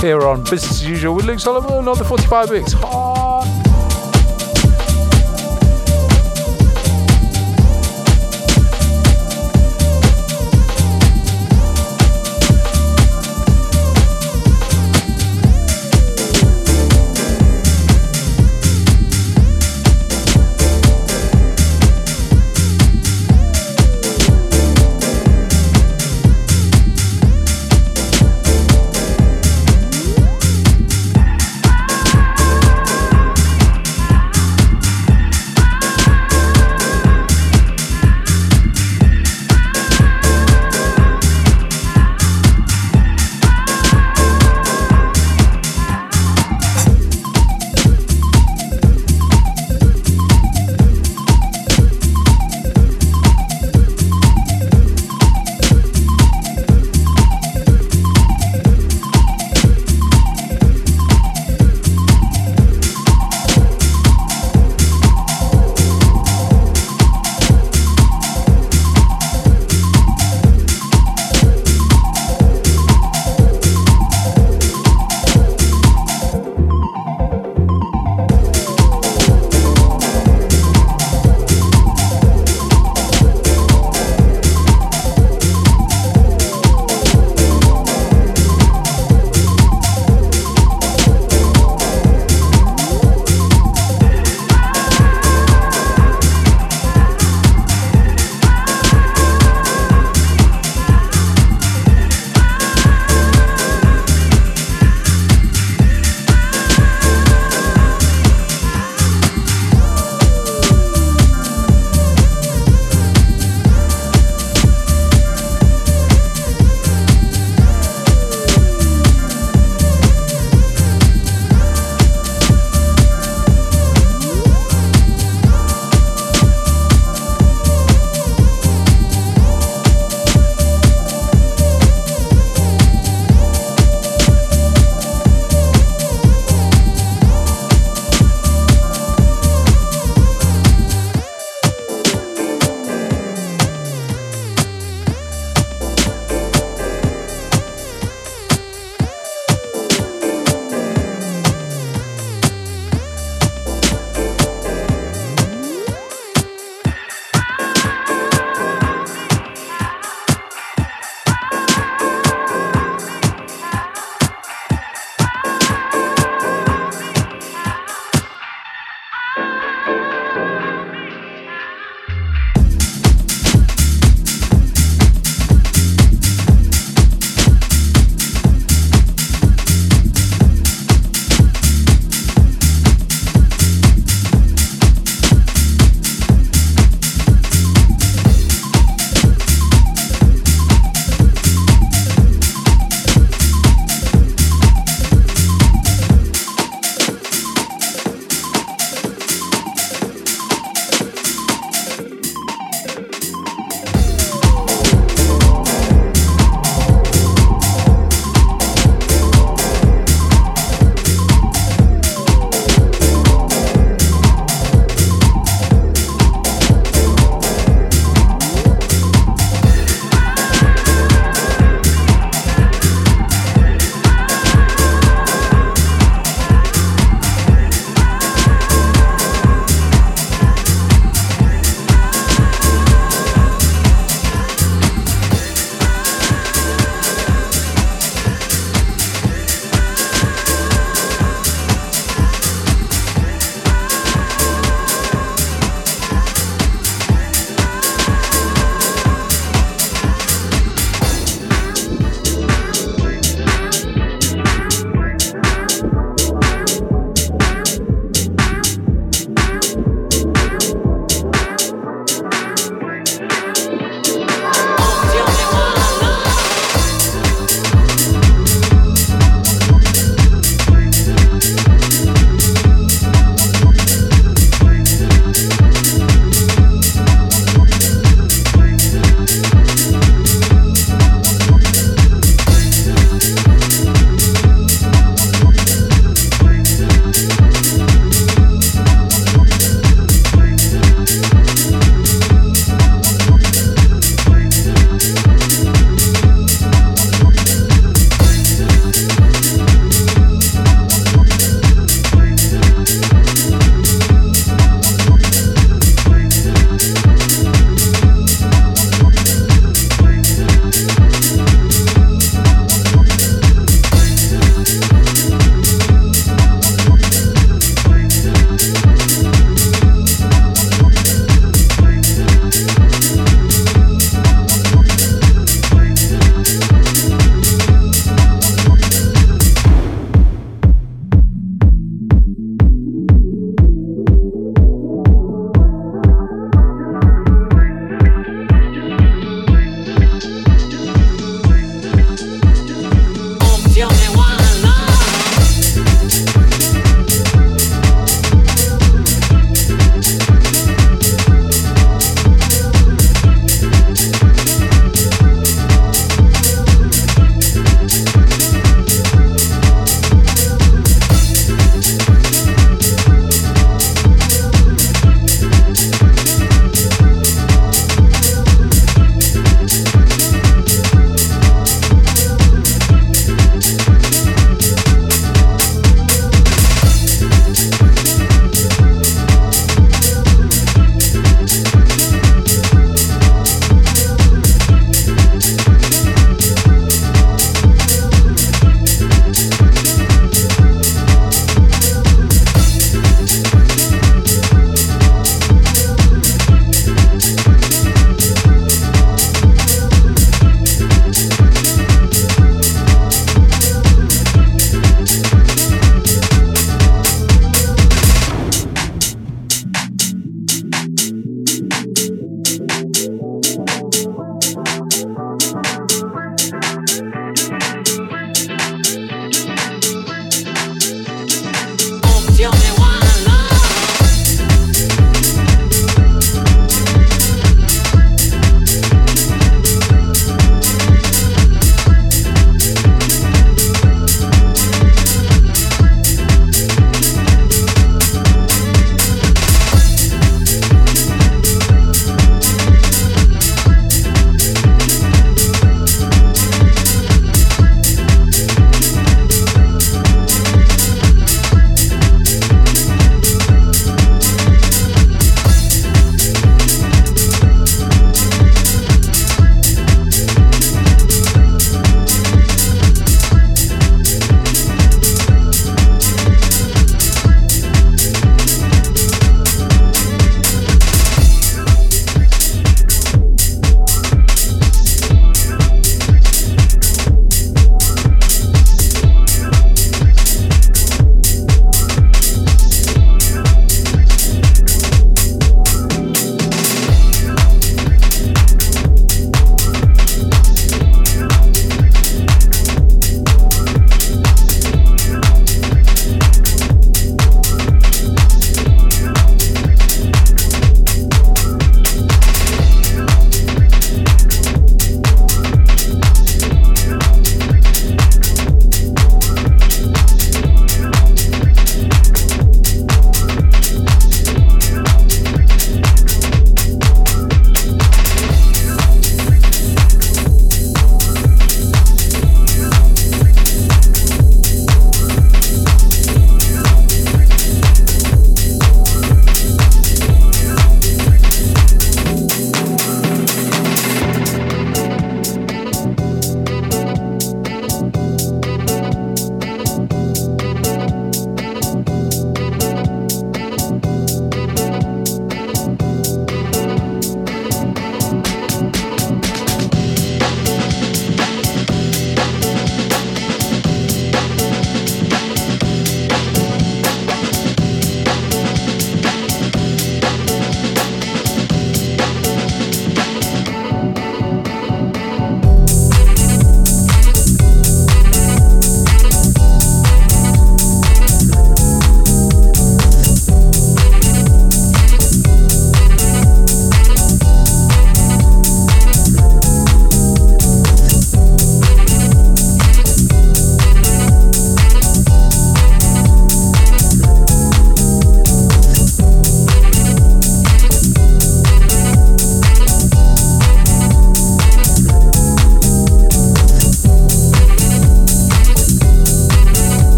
here on Business as Usual with Luke Solomon on the 45 Mix. Hot.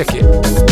Mix.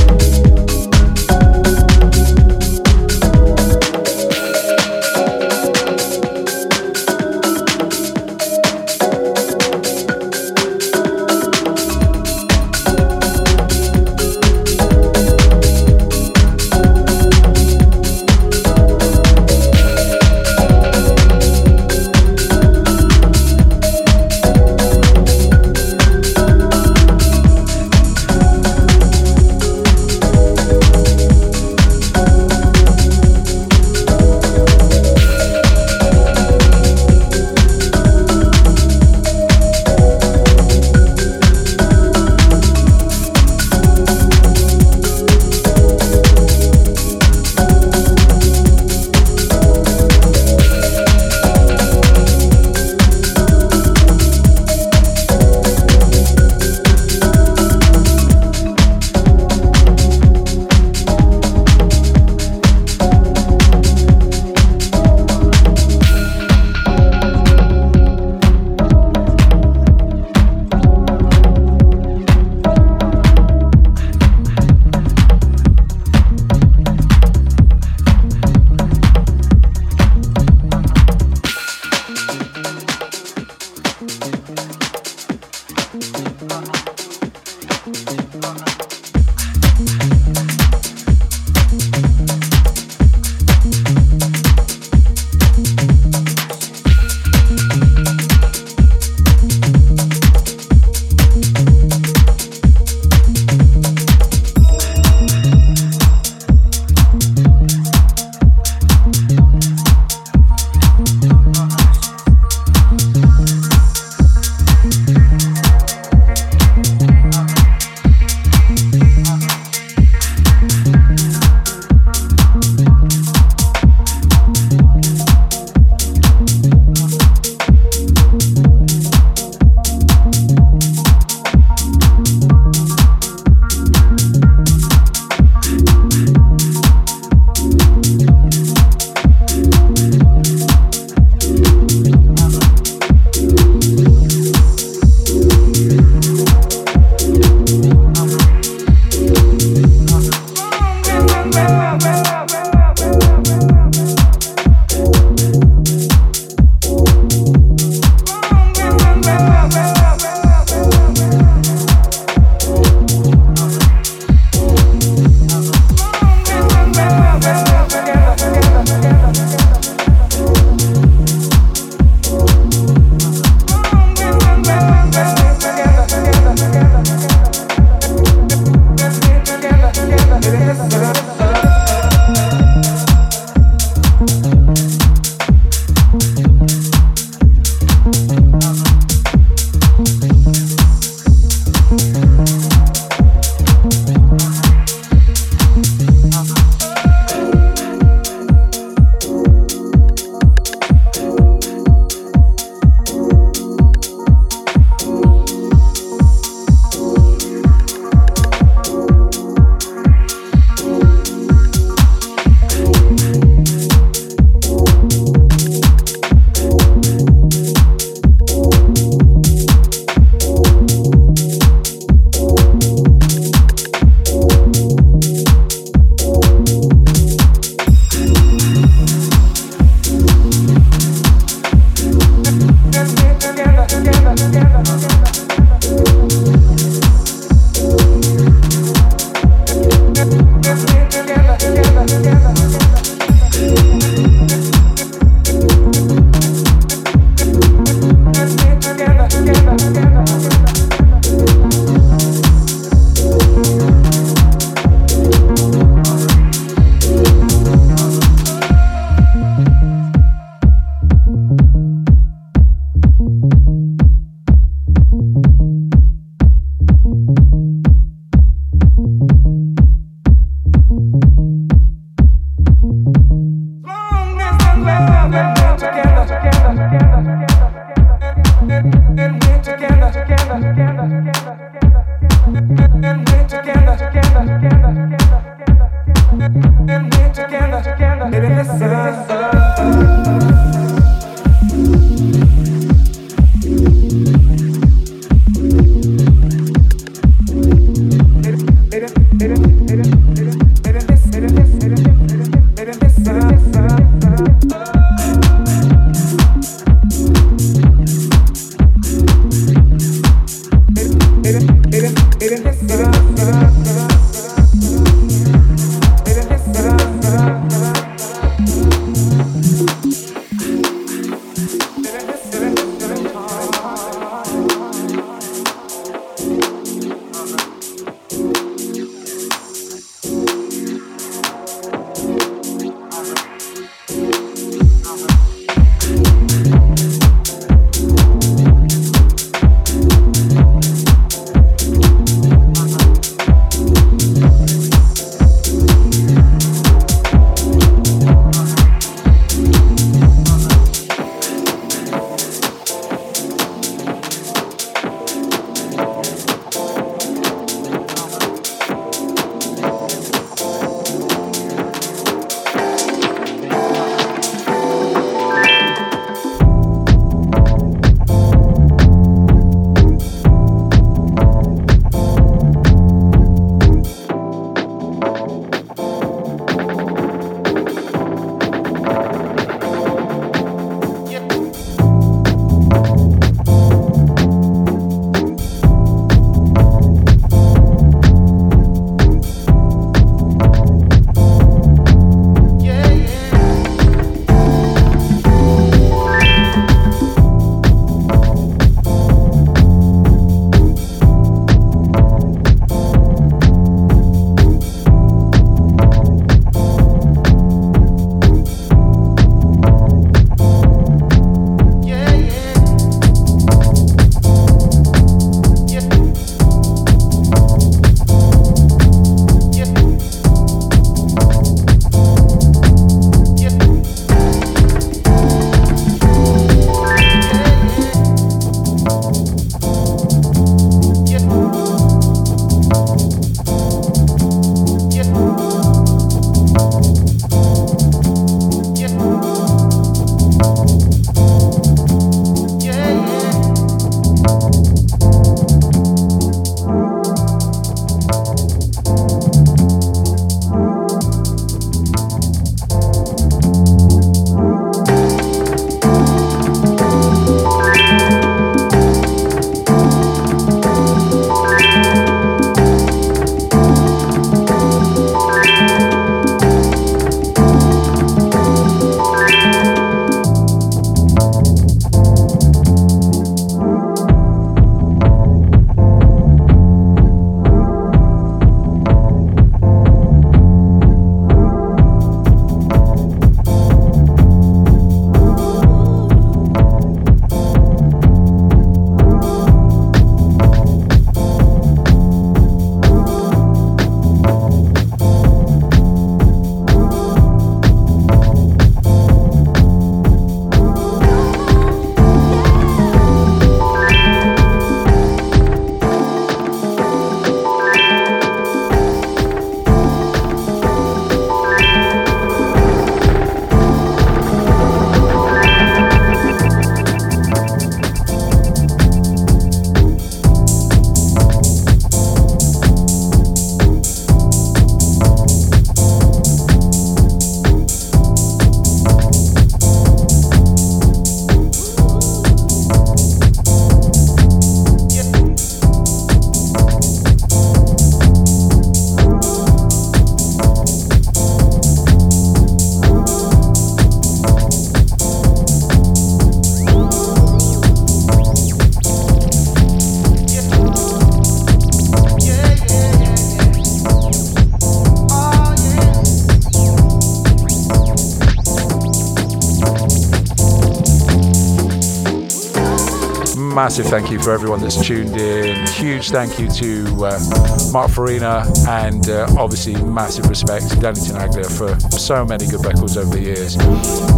Massive thank you for everyone that's tuned in. Huge thank you to uh, Mark Farina and uh, obviously massive respect to Danny Tenaglia for so many good records over the years.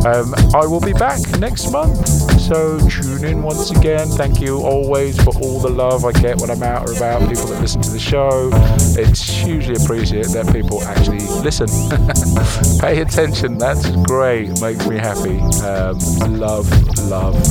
Um, I will be back next month, so tune in once again. Thank you always for all the love I get when I'm out or about, people that listen to the show. It's hugely appreciated that people actually listen. Pay attention, that's great, makes me happy. Um, love, love, love.